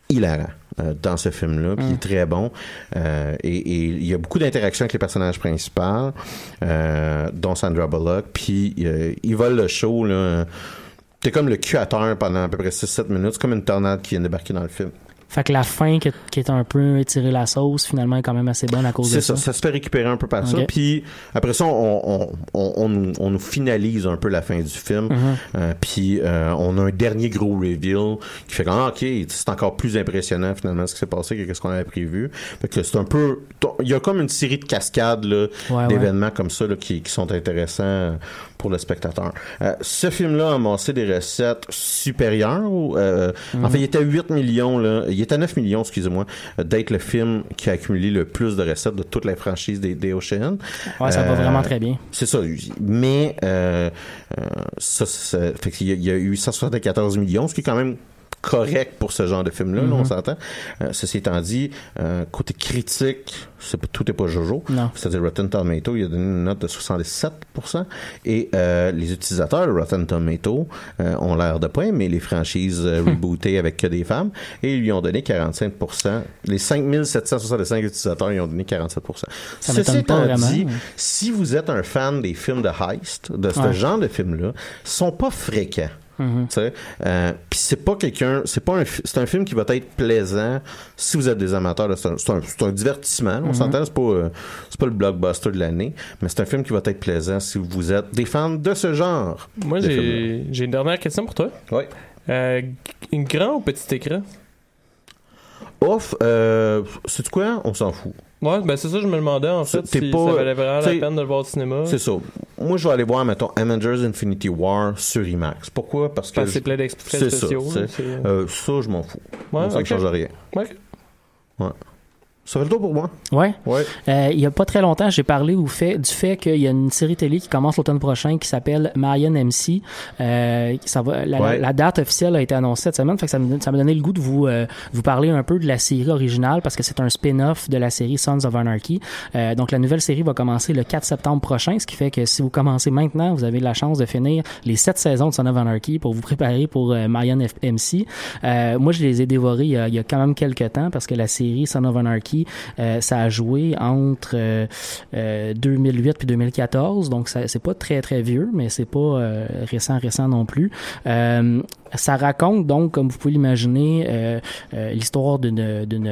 hilarant euh, dans ce film-là, puis il est très bon. Euh, et, et il y a beaucoup d'interactions avec les personnages principaux, euh, dont Sandra Bullock. Puis euh, il vole le show, là. T'es comme le cul à terre pendant à peu près 6-7 minutes. C'est comme une tornade qui vient débarquer dans le film. Fait que la fin qui, est un peu étirée la sauce, finalement, est quand même assez bonne à cause de C'est ça. ça, ça se fait récupérer un peu par ça. Puis après ça, on, on, on, on nous, finalise un peu la fin du film. Mhm. Euh, puis euh, on a un dernier gros reveal qui fait que, ah, ok, c'est encore plus impressionnant finalement ce qui s'est passé que ce qu'on avait prévu. Fait que c'est un peu, il y a comme une série de cascades Ouais, d'événements comme ça là, qui, qui sont intéressants pour le spectateur. Euh, ce film-là a amassé des recettes supérieures. ou, euh, Mhm. En fait, il était à 8 millions, là. il était à 9 millions, excusez-moi, d'être le film qui a accumulé le plus de recettes de toute la franchise des, des Ocean. Ouais, ça va Euh, vraiment très bien. C'est ça. Mais euh, euh, ça, ça fait qu'il y, a- il y a eu 174 millions, ce qui est quand même correct pour ce genre de film-là, là, Mhm. on s'entend. Euh, ceci étant dit, euh, côté critique, pas- tout est pas jojo. C'est-à-dire Rotten Tomato, il a donné une note de 67%. Et euh, les utilisateurs de Rotten Tomato ont l'air de pas aimer les franchises rebootées avec que des femmes. Et ils lui ont donné 45%. Les 5765 utilisateurs, ils ont donné 47%. Ça Ceci pas étant vraiment, dit, mais- si vous êtes un fan des films de heist, de ce Ouais. genre de films-là, sont pas fréquents. Mhm. Euh, puis c'est pas quelqu'un, c'est pas un, fi- c'est un film qui va être plaisant si vous êtes des amateurs. C'est un, divertissement. Mhm. On s'entend, c'est pas, euh, c'est pas le blockbuster de l'année, mais c'est un film qui va être plaisant si vous êtes des fans de ce genre. Moi, j'ai j'ai une dernière question pour toi. Ouais. Euh, grand ou petit écran? Off, euh, c'est quoi? On s'en fout. Ouais, ben c'est ça, je me demandais en fait si pas- ça valait vraiment la peine de le voir au cinéma. C'est ça. Moi, je vais aller voir, mettons, Avengers Infinity War sur IMAX. Pourquoi? Parce que Parce que c'est plein d'extraits ça. spéciaux. c'est- euh, ça, je m'en fous. Ouais, ça ne change rien. Ouais. Ça fait le tour pour moi. Ouais. Ouais. Euh, il y a pas très longtemps, j'ai parlé au fait, du fait qu'il y a une série télé qui commence l'automne prochain qui s'appelle Marion MC. Euh, ça va, la, Ouais. la date officielle a été annoncée cette semaine, fait que ça me, ça m'a donné le goût de vous, euh, vous parler un peu de la série originale parce que c'est un spin-off de la série Sons of Anarchy. Euh, donc la nouvelle série va commencer le 4 septembre prochain, ce qui fait que si vous commencez maintenant, vous avez la chance de finir les sept saisons de Sons of Anarchy pour vous préparer pour euh, Marion F- MC. Euh, moi, je les ai dévorés il y, a, il y a quand même quelques temps parce que la série Son of Anarchy, euh, ça a joué entre euh, euh, 2008 puis 2014, donc c'est pas très très vieux, mais c'est pas euh, récent récent non plus. Ça raconte donc, comme vous pouvez l'imaginer, euh, euh, l'histoire d'une, d'une,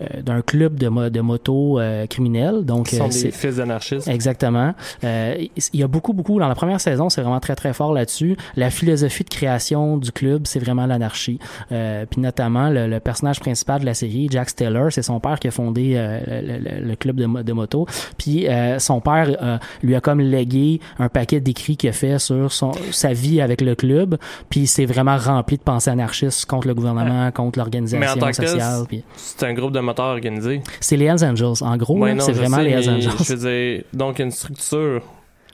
euh, d'un club de, mo- de moto euh, criminels. Donc, Qui sont euh, des c'est- fils d'anarchistes. Exactement. Euh, il y a beaucoup, beaucoup, dans la première saison, c'est vraiment très, très fort là-dessus. La philosophie de création du club, c'est vraiment l'anarchie. Euh, puis notamment, le, le personnage principal de la série, Jack Steller, c'est son père qui a fondé euh, le, le- le club de, de moto. Puis euh, son père euh, lui a comme légué un paquet d'écrits qu'il a fait sur son, sa vie avec le club. Puis c'est vraiment rempli de pensées anarchistes contre le gouvernement, contre l'organisation sociale. puis- c'est un groupe de moteurs organisés. C'est les Hells Angels. En gros, Ouais, c'est vraiment sais, les Hells Angels. Je veux dire, donc une structure.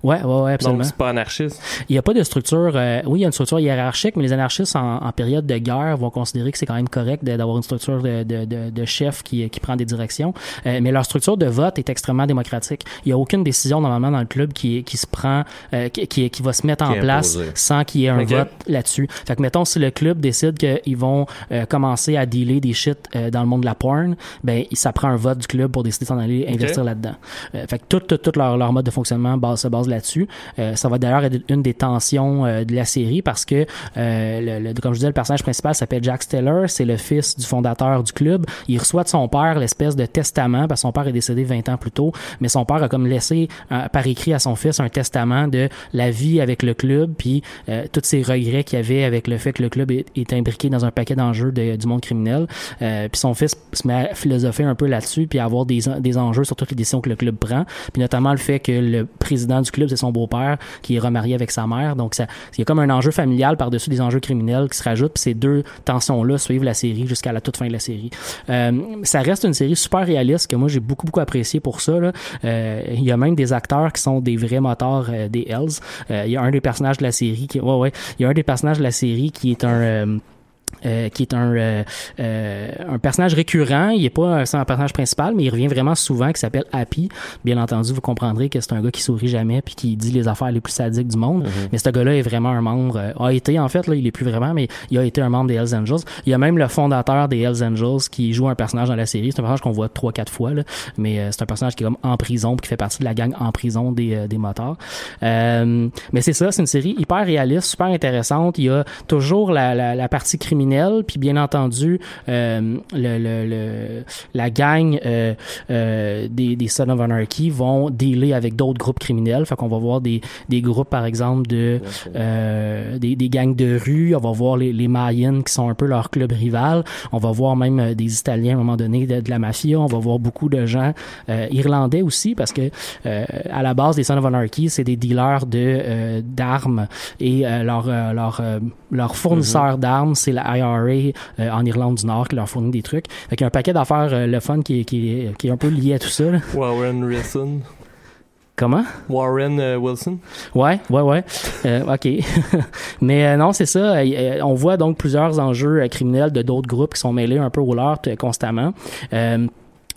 Ouais, ouais, ouais, absolument. Donc c'est pas anarchiste. Il n'y a pas de structure. euh, oui, il y a une structure hiérarchique, mais les anarchistes en, en période de guerre vont considérer que c'est quand même correct de- d'avoir une structure de, de, de, de chef qui, qui prend des directions. Euh, mais leur structure de vote est extrêmement démocratique. Il n'y a aucune décision normalement dans le club qui, qui se prend, euh, qui, qui, qui va se mettre en place sans qu'il y ait un vote là-dessus. Fait que mettons si le club décide qu'ils vont euh, commencer à dealer des shit euh, dans le monde de la porn, ben ça prend un vote du club pour décider d'en aller investir là-dedans. Euh, fait que tout, tout, tout leur, leur mode de fonctionnement base, se base là-dessus. Euh, ça va d'ailleurs être une des tensions euh, de la série parce que, euh, comme je disais, le personnage principal s'appelle Jack Steller, c'est le fils du fondateur du club. Il reçoit de son père l'espèce de testament parce que son père est décédé 20 ans plus tôt, mais son père a comme laissé par écrit à son fils un testament de la vie avec le club puis tous ses regrets qu'il y avait avec le fait que le club est, est imbriqué dans un paquet d'enjeux de- du monde criminel. Puis son fils se met à philosopher un peu là-dessus puis à avoir des, des enjeux sur toutes les décisions que le club prend, puis notamment le fait que le président du club c'est son beau-père qui est remarié avec sa mère. Donc ça il y a comme un enjeu familial par-dessus des enjeux criminels qui se rajoutent, puis ces deux tensions-là suivent la série jusqu'à la toute fin de la série. Euh, ça reste une série super réaliste que moi j'ai beaucoup beaucoup apprécié pour ça. Euh, il y a même des acteurs qui sont des vrais moteurs euh, des Hells. Il y a un des personnages de la série qui ouais ouais, il y a un des personnages de la série qui est un euh, qui est un euh, euh, un personnage récurrent. Il est pas un, personnage principal, mais il revient vraiment souvent, qui s'appelle Happy. Bien entendu, vous comprendrez que c'est un gars qui sourit jamais puis qui dit les affaires les plus sadiques du monde. Mais ce gars-là est vraiment un membre, euh, a été en fait là, il est plus vraiment, mais il a été un membre des Hells Angels. Il y a même le fondateur des Hells Angels qui joue un personnage dans la série. C'est un personnage qu'on voit trois quatre fois là, mais euh, c'est un personnage qui est comme en prison puis qui fait partie de la gang en prison des euh, des motards. Euh, mais c'est ça, c'est une série hyper réaliste, super intéressante. Il y a toujours la, la, la partie criminelle, puis bien entendu euh, le, le, le- la gang euh, euh, des, des Son of Anarchy vont dealer avec d'autres groupes criminels. Fait qu'on va voir des, des groupes, par exemple, de euh, des, des gangs de rue. On va voir les, les Mayans qui sont un peu leur club rival. On va voir même euh, des Italiens à un moment donné de, de la mafia. On va voir beaucoup de gens euh, irlandais aussi parce que euh, à la base des Son of Anarchy, c'est des dealers de euh, d'armes et euh, leur euh, leur fournisseur d'armes, c'est la IRA euh, en Irlande du Nord qui leur fournit des trucs. Fait qu'il y a un paquet d'affaires euh, le fun qui est, qui, est, qui est un peu lié à tout ça. là. Warren Wilson. Comment? Warren euh, Wilson. Ouais, ouais, ouais. Ok. Mais non, c'est ça. On voit donc plusieurs enjeux criminels de d'autres groupes qui sont mêlés un peu au leur constamment.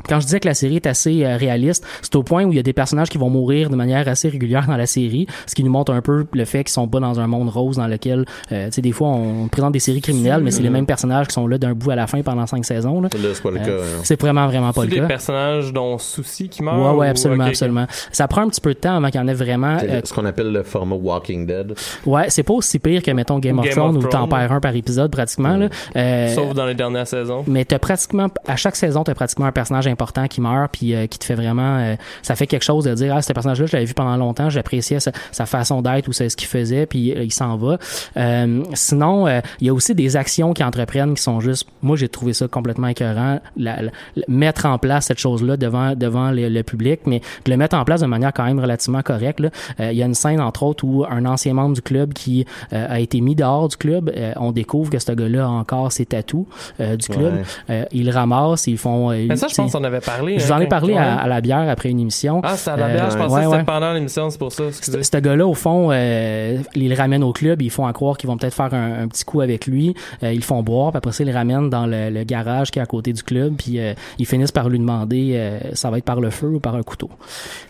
Quand je disais que la série est assez euh, réaliste, c'est au point où il y a des personnages qui vont mourir de manière assez régulière dans la série, ce qui nous montre un peu le fait qu'ils sont pas dans un monde rose dans lequel, euh, tu sais, des fois on présente des séries criminelles, mais c'est les mêmes personnages qui sont là d'un bout à la fin pendant cinq saisons. Là. Là, c'est pas le Euh, cas. hein. c'est vraiment vraiment pas C'est le des cas. personnages dont Souci qui meurt. Ouais, ouais, ou- absolument, absolument. Ça prend un petit peu de temps avant qu'il y en ait vraiment. C'est euh, ce qu'on appelle le format Walking Dead. ouais, c'est pas aussi pire que mettons Game of Thrones où t'en perds un par épisode pratiquement. Là. Euh, Sauf dans les dernières saisons. mais t'as pratiquement à chaque saison t'as pratiquement un personnage important qui meurt puis euh, qui te fait vraiment euh, ça fait quelque chose de dire ah ce personnage là je l'avais vu pendant longtemps j'appréciais sa, sa façon d'être ou c'est ce qu'il faisait puis euh, il s'en va Euh, sinon euh, il y a aussi des actions qui entreprennent qui sont juste moi j'ai trouvé ça complètement écœurant la, la- la- mettre en place cette chose là devant devant le, le public mais de le mettre en place de manière quand même relativement correcte là. Euh, il y a une scène entre autres où un ancien membre du club qui euh, a été mis dehors du club euh, on découvre que ce gars-là a encore ses tatous euh, du club Ouais. euh, ils le ramassent, ils font. euh, Mais ça, je tu sais, pense parlé. je vous hein, en ai parlé à, à la bière après une émission. Ah, c'était à la bière. je Euh, pensais ouais, que ouais. c'était pendant l'émission, c'est pour ça. Ce gars-là, au fond, euh, ils le ramènent au club, ils font à croire qu'ils vont peut-être faire un, un petit coup avec lui. Euh, ils le font boire, puis après ça, ils le ramènent dans le, le garage qui est à côté du club, puis euh, ils finissent par lui demander euh, ça va être par le feu ou par un couteau.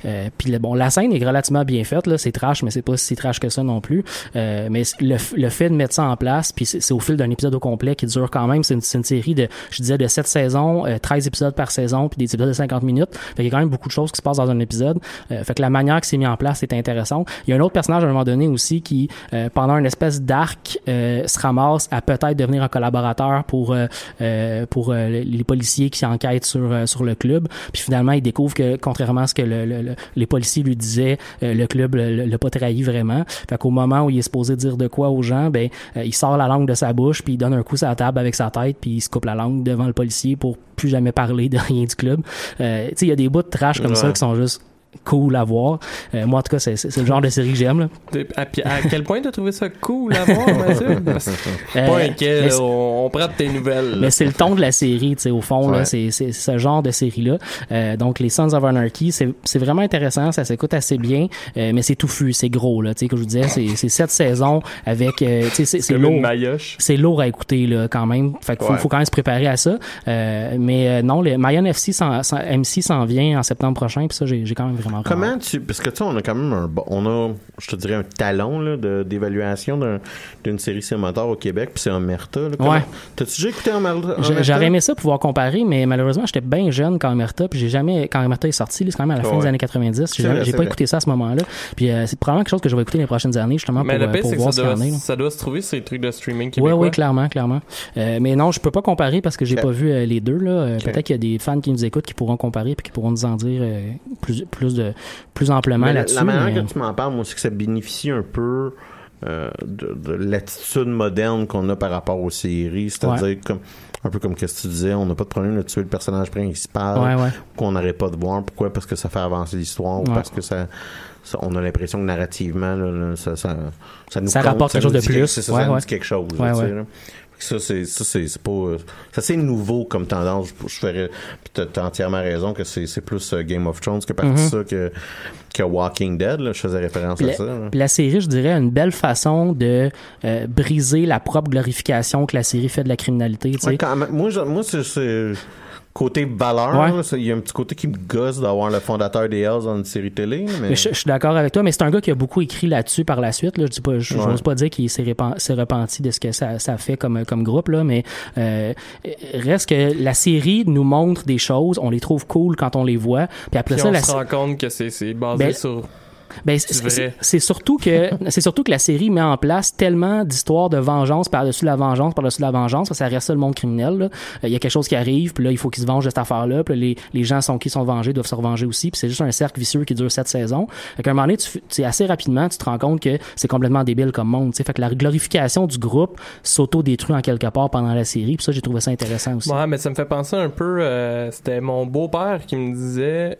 Euh, puis le- bon, la scène est relativement bien faite, là, c'est trash, mais c'est pas si trash que ça non plus. Euh, mais le, le fait de mettre ça en place, puis c'est au fil d'un épisode au complet qui dure quand même, c'est une, série de, je disais, de 7 saisons, euh, 13 épisodes par saison, puis des épisodes de 50 minutes. Fait qu'il y a quand même beaucoup de choses qui se passent dans un épisode. Euh, fait que la manière que c'est mis en place est intéressante. Il y a un autre personnage à un moment donné aussi qui, euh, pendant une espèce d'arc, euh, se ramasse à peut-être devenir un collaborateur pour euh, euh, pour euh, les policiers qui enquêtent sur sur le club. Puis finalement, il découvre que contrairement à ce que le- le- le- les policiers lui disaient, le club l'a pas trahi vraiment. Fait qu'au moment où il est supposé dire de quoi aux gens, ben il sort la langue de sa bouche puis il donne un coup sur la table avec sa tête puis il se coupe la langue devant le policier pour plus jamais parler de rien du club. Euh, tu sais, il y a des bouts de trash comme ça qui sont juste cool à voir. Euh, moi, en tout cas, c'est le genre de série que j'aime. là. À, à quel point t'as trouvé ça cool à voir, Mathieu? Que Euh, Pas inquiet, on, on prend tes nouvelles. Mais c'est le ton de la série, tu sais, au fond, là, c'est c'est ce genre de série-là. Euh, donc, les Sons of Anarchy, c'est c'est vraiment intéressant, ça s'écoute assez bien, euh, mais c'est touffu, c'est gros, là, tu sais, comme je vous disais, c'est c'est sept saisons avec, euh, tu sais, c'est- lourd. C'est lourd à écouter, là, quand même. Fait qu'il faut, Ouais. faut quand même se préparer à ça. Euh, mais non, le Mayan FC s'en- s'en- MC s'en vient en septembre prochain, puis ça, j'ai j'ai quand même vraiment Comment tu. Parce que tu sais, on a quand même un. On a, je te dirais, un talon là, de- d'évaluation d'un- d'une série cinématographe au Québec, puis c'est Omerta. Là, Ouais. T'as-tu déjà écouté Omerta? J'aurais aimé ça pouvoir comparer, mais malheureusement, j'étais bien jeune quand Omerta, puis j'ai jamais, quand Omerta est sorti, là, c'est quand même à la fin Ouais. des années 90, C'est j'ai jamais- vrai, j'ai c'est pas vrai. écouté ça à ce moment-là. Puis euh, c'est probablement quelque chose que je vais écouter les prochaines années, justement, Mais pour, le euh, pour c'est que voir ça ce doit, en est. là. ça doit se trouver ces trucs de streaming Oui, québécois. oui, clairement, clairement. Euh, mais non, je peux pas comparer parce que j'ai Ok. pas vu euh, les deux. Là. Euh. Peut-être qu'il y a des fans qui nous écoutent qui pourront comparer puis qui pourront nous en dire euh, plus, plus, de, plus amplement là-dessus. la manière mais, que tu m'en parles, moi, c'est que ça bénéficie un peu euh, de, de l'attitude moderne qu'on a par rapport aux séries. C'est-à-dire, comme un peu comme qu'est-ce que tu disais, on n'a pas de problème de tuer le personnage principal Ouais, ouais. qu'on n'arrête pas de voir. Pourquoi? Parce que ça fait avancer l'histoire ou Ouais. parce que ça, ça- on a l'impression que narrativement, là, là, ça, ça, ça nous Ça compte, rapporte quelque chose de plus. Ça, Ouais, nous ouais. dit quelque chose. Ça, c'est, ça, c'est, c'est pas, euh, c'est assez nouveau comme tendance. Je ferais, puis t'as, entièrement raison que c'est, c'est plus euh, Game of Thrones que partie Mhm. ça que, que Walking Dead, là. Je faisais référence Puis à la, ça. puis la série, je dirais, a une belle façon de euh, briser la propre glorification que la série fait de la criminalité. Ouais, quand même. Moi, je- moi c'est, c'est- côté valeur, Ouais. là, c'est- il y a un petit côté qui me gosse d'avoir le fondateur des Hells dans une série télé. Mais, Mais je, je suis d'accord avec toi, mais c'est un gars qui a beaucoup écrit là-dessus par la suite. Là. Je dis pas, je, Ouais. j'ose pas dire qu'il s'est, répan- s'est repenti de ce que ça, ça fait comme, comme groupe, là, mais euh, reste que la série nous montre des choses, on les trouve cool quand on les voit, puis après Puis ça, on la, se rend compte que c'est c'est basé Ben, sur... Ben, C'est surtout que c'est surtout que la série met en place tellement d'histoires de vengeance par-dessus la vengeance par-dessus la vengeance, ça, ça reste ça le monde criminel. là. Euh, Il y a quelque chose qui arrive, puis là il faut qu'ils se vengent de cette affaire-là, puis là, les, les gens sont qui sont vengés doivent se revenger aussi, puis c'est juste un cercle vicieux qui dure sept saisons. Fait qu'à un moment donné, tu, tu assez rapidement, tu te rends compte que c'est complètement débile comme monde. tu sais. Fait que la glorification du groupe s'auto-détruit en quelque part pendant la série, puis ça j'ai trouvé ça intéressant aussi. Ouais, mais ça me fait penser un peu... euh, C'était mon beau-père qui me disait...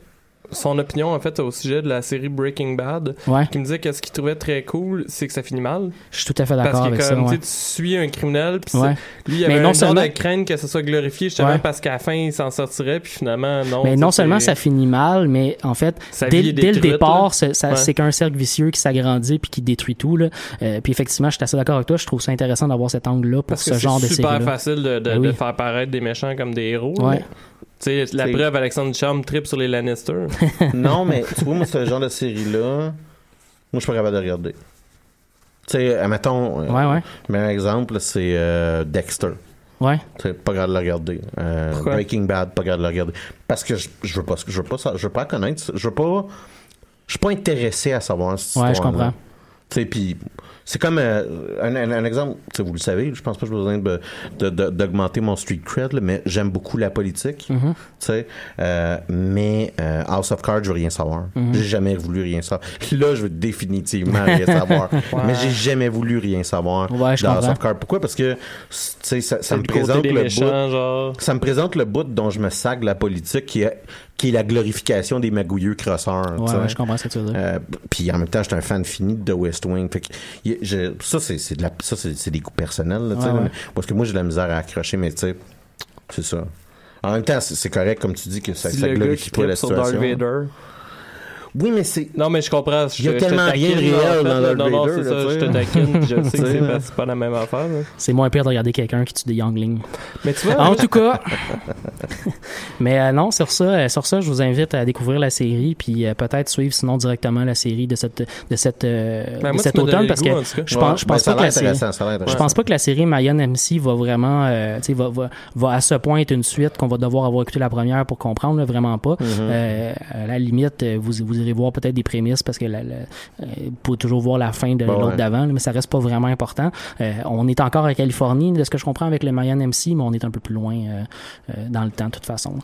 son opinion en fait au sujet de la série Breaking Bad. Ouais. Qui me disait que ce qu'il trouvait très cool, c'est que ça finit mal. Je suis tout à fait Parce d'accord que avec comme ça. tu sais, ouais. tu suis un criminel, puis Ouais. lui il Mais avait non un seulement- de crainte que ça soit glorifié justement Ouais. parce qu'à la fin il s'en sortirait, puis finalement non. Mais non seulement ça finit mal, mais en fait, dès, le départ, là. c'est qu'un cercle vicieux qui s'agrandit puis qui détruit tout. Là. Euh, puis effectivement, je suis assez d'accord avec toi. Je trouve ça intéressant d'avoir cet angle-là pour Parce ce que genre de c'est super facile de, de, oui. de faire paraître des méchants comme des héros. Là. Tu sais, la preuve, Alexandre Charme trip sur les Lannister. non, mais tu vois, moi, ce genre de série-là, moi, je suis pas capable de regarder. Tu sais, admettons, euh, Ouais, ouais. meilleur exemple, c'est euh, Dexter. Ouais. Tu sais, pas capable de le regarder. Euh? Breaking Bad, pas capable de le regarder. Parce que je, je veux pas, je veux pas, je veux pas connaître, ça. je veux pas, je suis pas intéressé à savoir cette Ouais, je comprends. Puis c'est comme euh, un, un- un exemple, vous le savez, je pense pas que j'ai besoin d'augmenter mon street cred, là, mais j'aime beaucoup la politique, Mhm. tu sais, euh, mais euh, House of Cards, je veux rien savoir. Mhm. J'ai jamais voulu rien savoir. Là, je veux définitivement rien savoir. Mais j'ai jamais voulu rien savoir Ouais, House of Cards. Pourquoi? Parce que, tu sais, ça, ça me présente le bout genre. ça me présente le bout dont je me sac de la politique qui est, qui est la glorification des magouilleux crosseurs. tu Ouais, ouais, je comprends ce que tu veux dire. Euh, puis en même temps, j'étais un fan fini de The West Wing. Fait que, y- je- ça, c'est c'est de la, ça, c'est c'est des goûts personnels. Là, tu sais, Ouais, là, ouais. mais- Parce que moi, j'ai de la misère à accrocher, mais tu sais, c'est ça. En même temps, c'est c'est correct, comme tu dis, que ça, C'est ça le gars glorifie qui pas la Darth situation. Vader. Oui, mais c'est. Non, mais je comprends. Il y a je- je te tellement rien de réel en fait, dans. Darth Non, non, c'est ça. Je sais. te taquine. Je sais que c'est pas- pas la même affaire. là. C'est moins pire de regarder quelqu'un qui tue des younglings. Mais tu vois, En tout cas. Mais euh, non, sur ça, euh, sur ça, je vous invite à découvrir la série, puis euh, peut-être suivre sinon directement la série de cette de cette euh, Ben, de cet automne le parce goût, que je pense je pense pas que la série je intéressant. pense pas que la série Mayan MC va vraiment euh, tu sais, va, va, va à ce point être une suite qu'on va devoir avoir écouté la première pour comprendre, là, vraiment pas. Mm-hmm. À la limite, vous, vous irez voir peut-être des prémices parce que la, la- euh, vous pouvez toujours voir la fin de Bon, l'autre ouais. d'avant, mais ça reste pas vraiment important. Euh, on est encore en Californie, de ce que je comprends avec le Mayan MC, mais on est un peu plus loin euh, dans le temps de toute façon.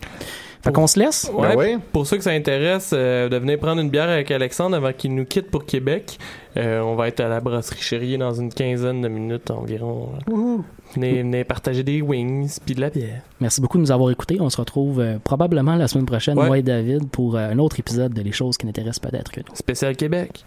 Fait qu'on se laisse? Ouais, Ben oui. Pour ceux que ça intéresse, euh, de venir prendre une bière avec Alexandre avant qu'il nous quitte pour Québec. Euh, on va être à la brasserie Chérie dans une quinzaine de minutes environ. Venez, venez partager des wings puis de la bière. Merci beaucoup de nous avoir écoutés. On se retrouve euh, probablement la semaine prochaine, Ouais. moi et David, pour euh, un autre épisode de Les choses qui n'intéressent peut-être que nous. Spécial Québec.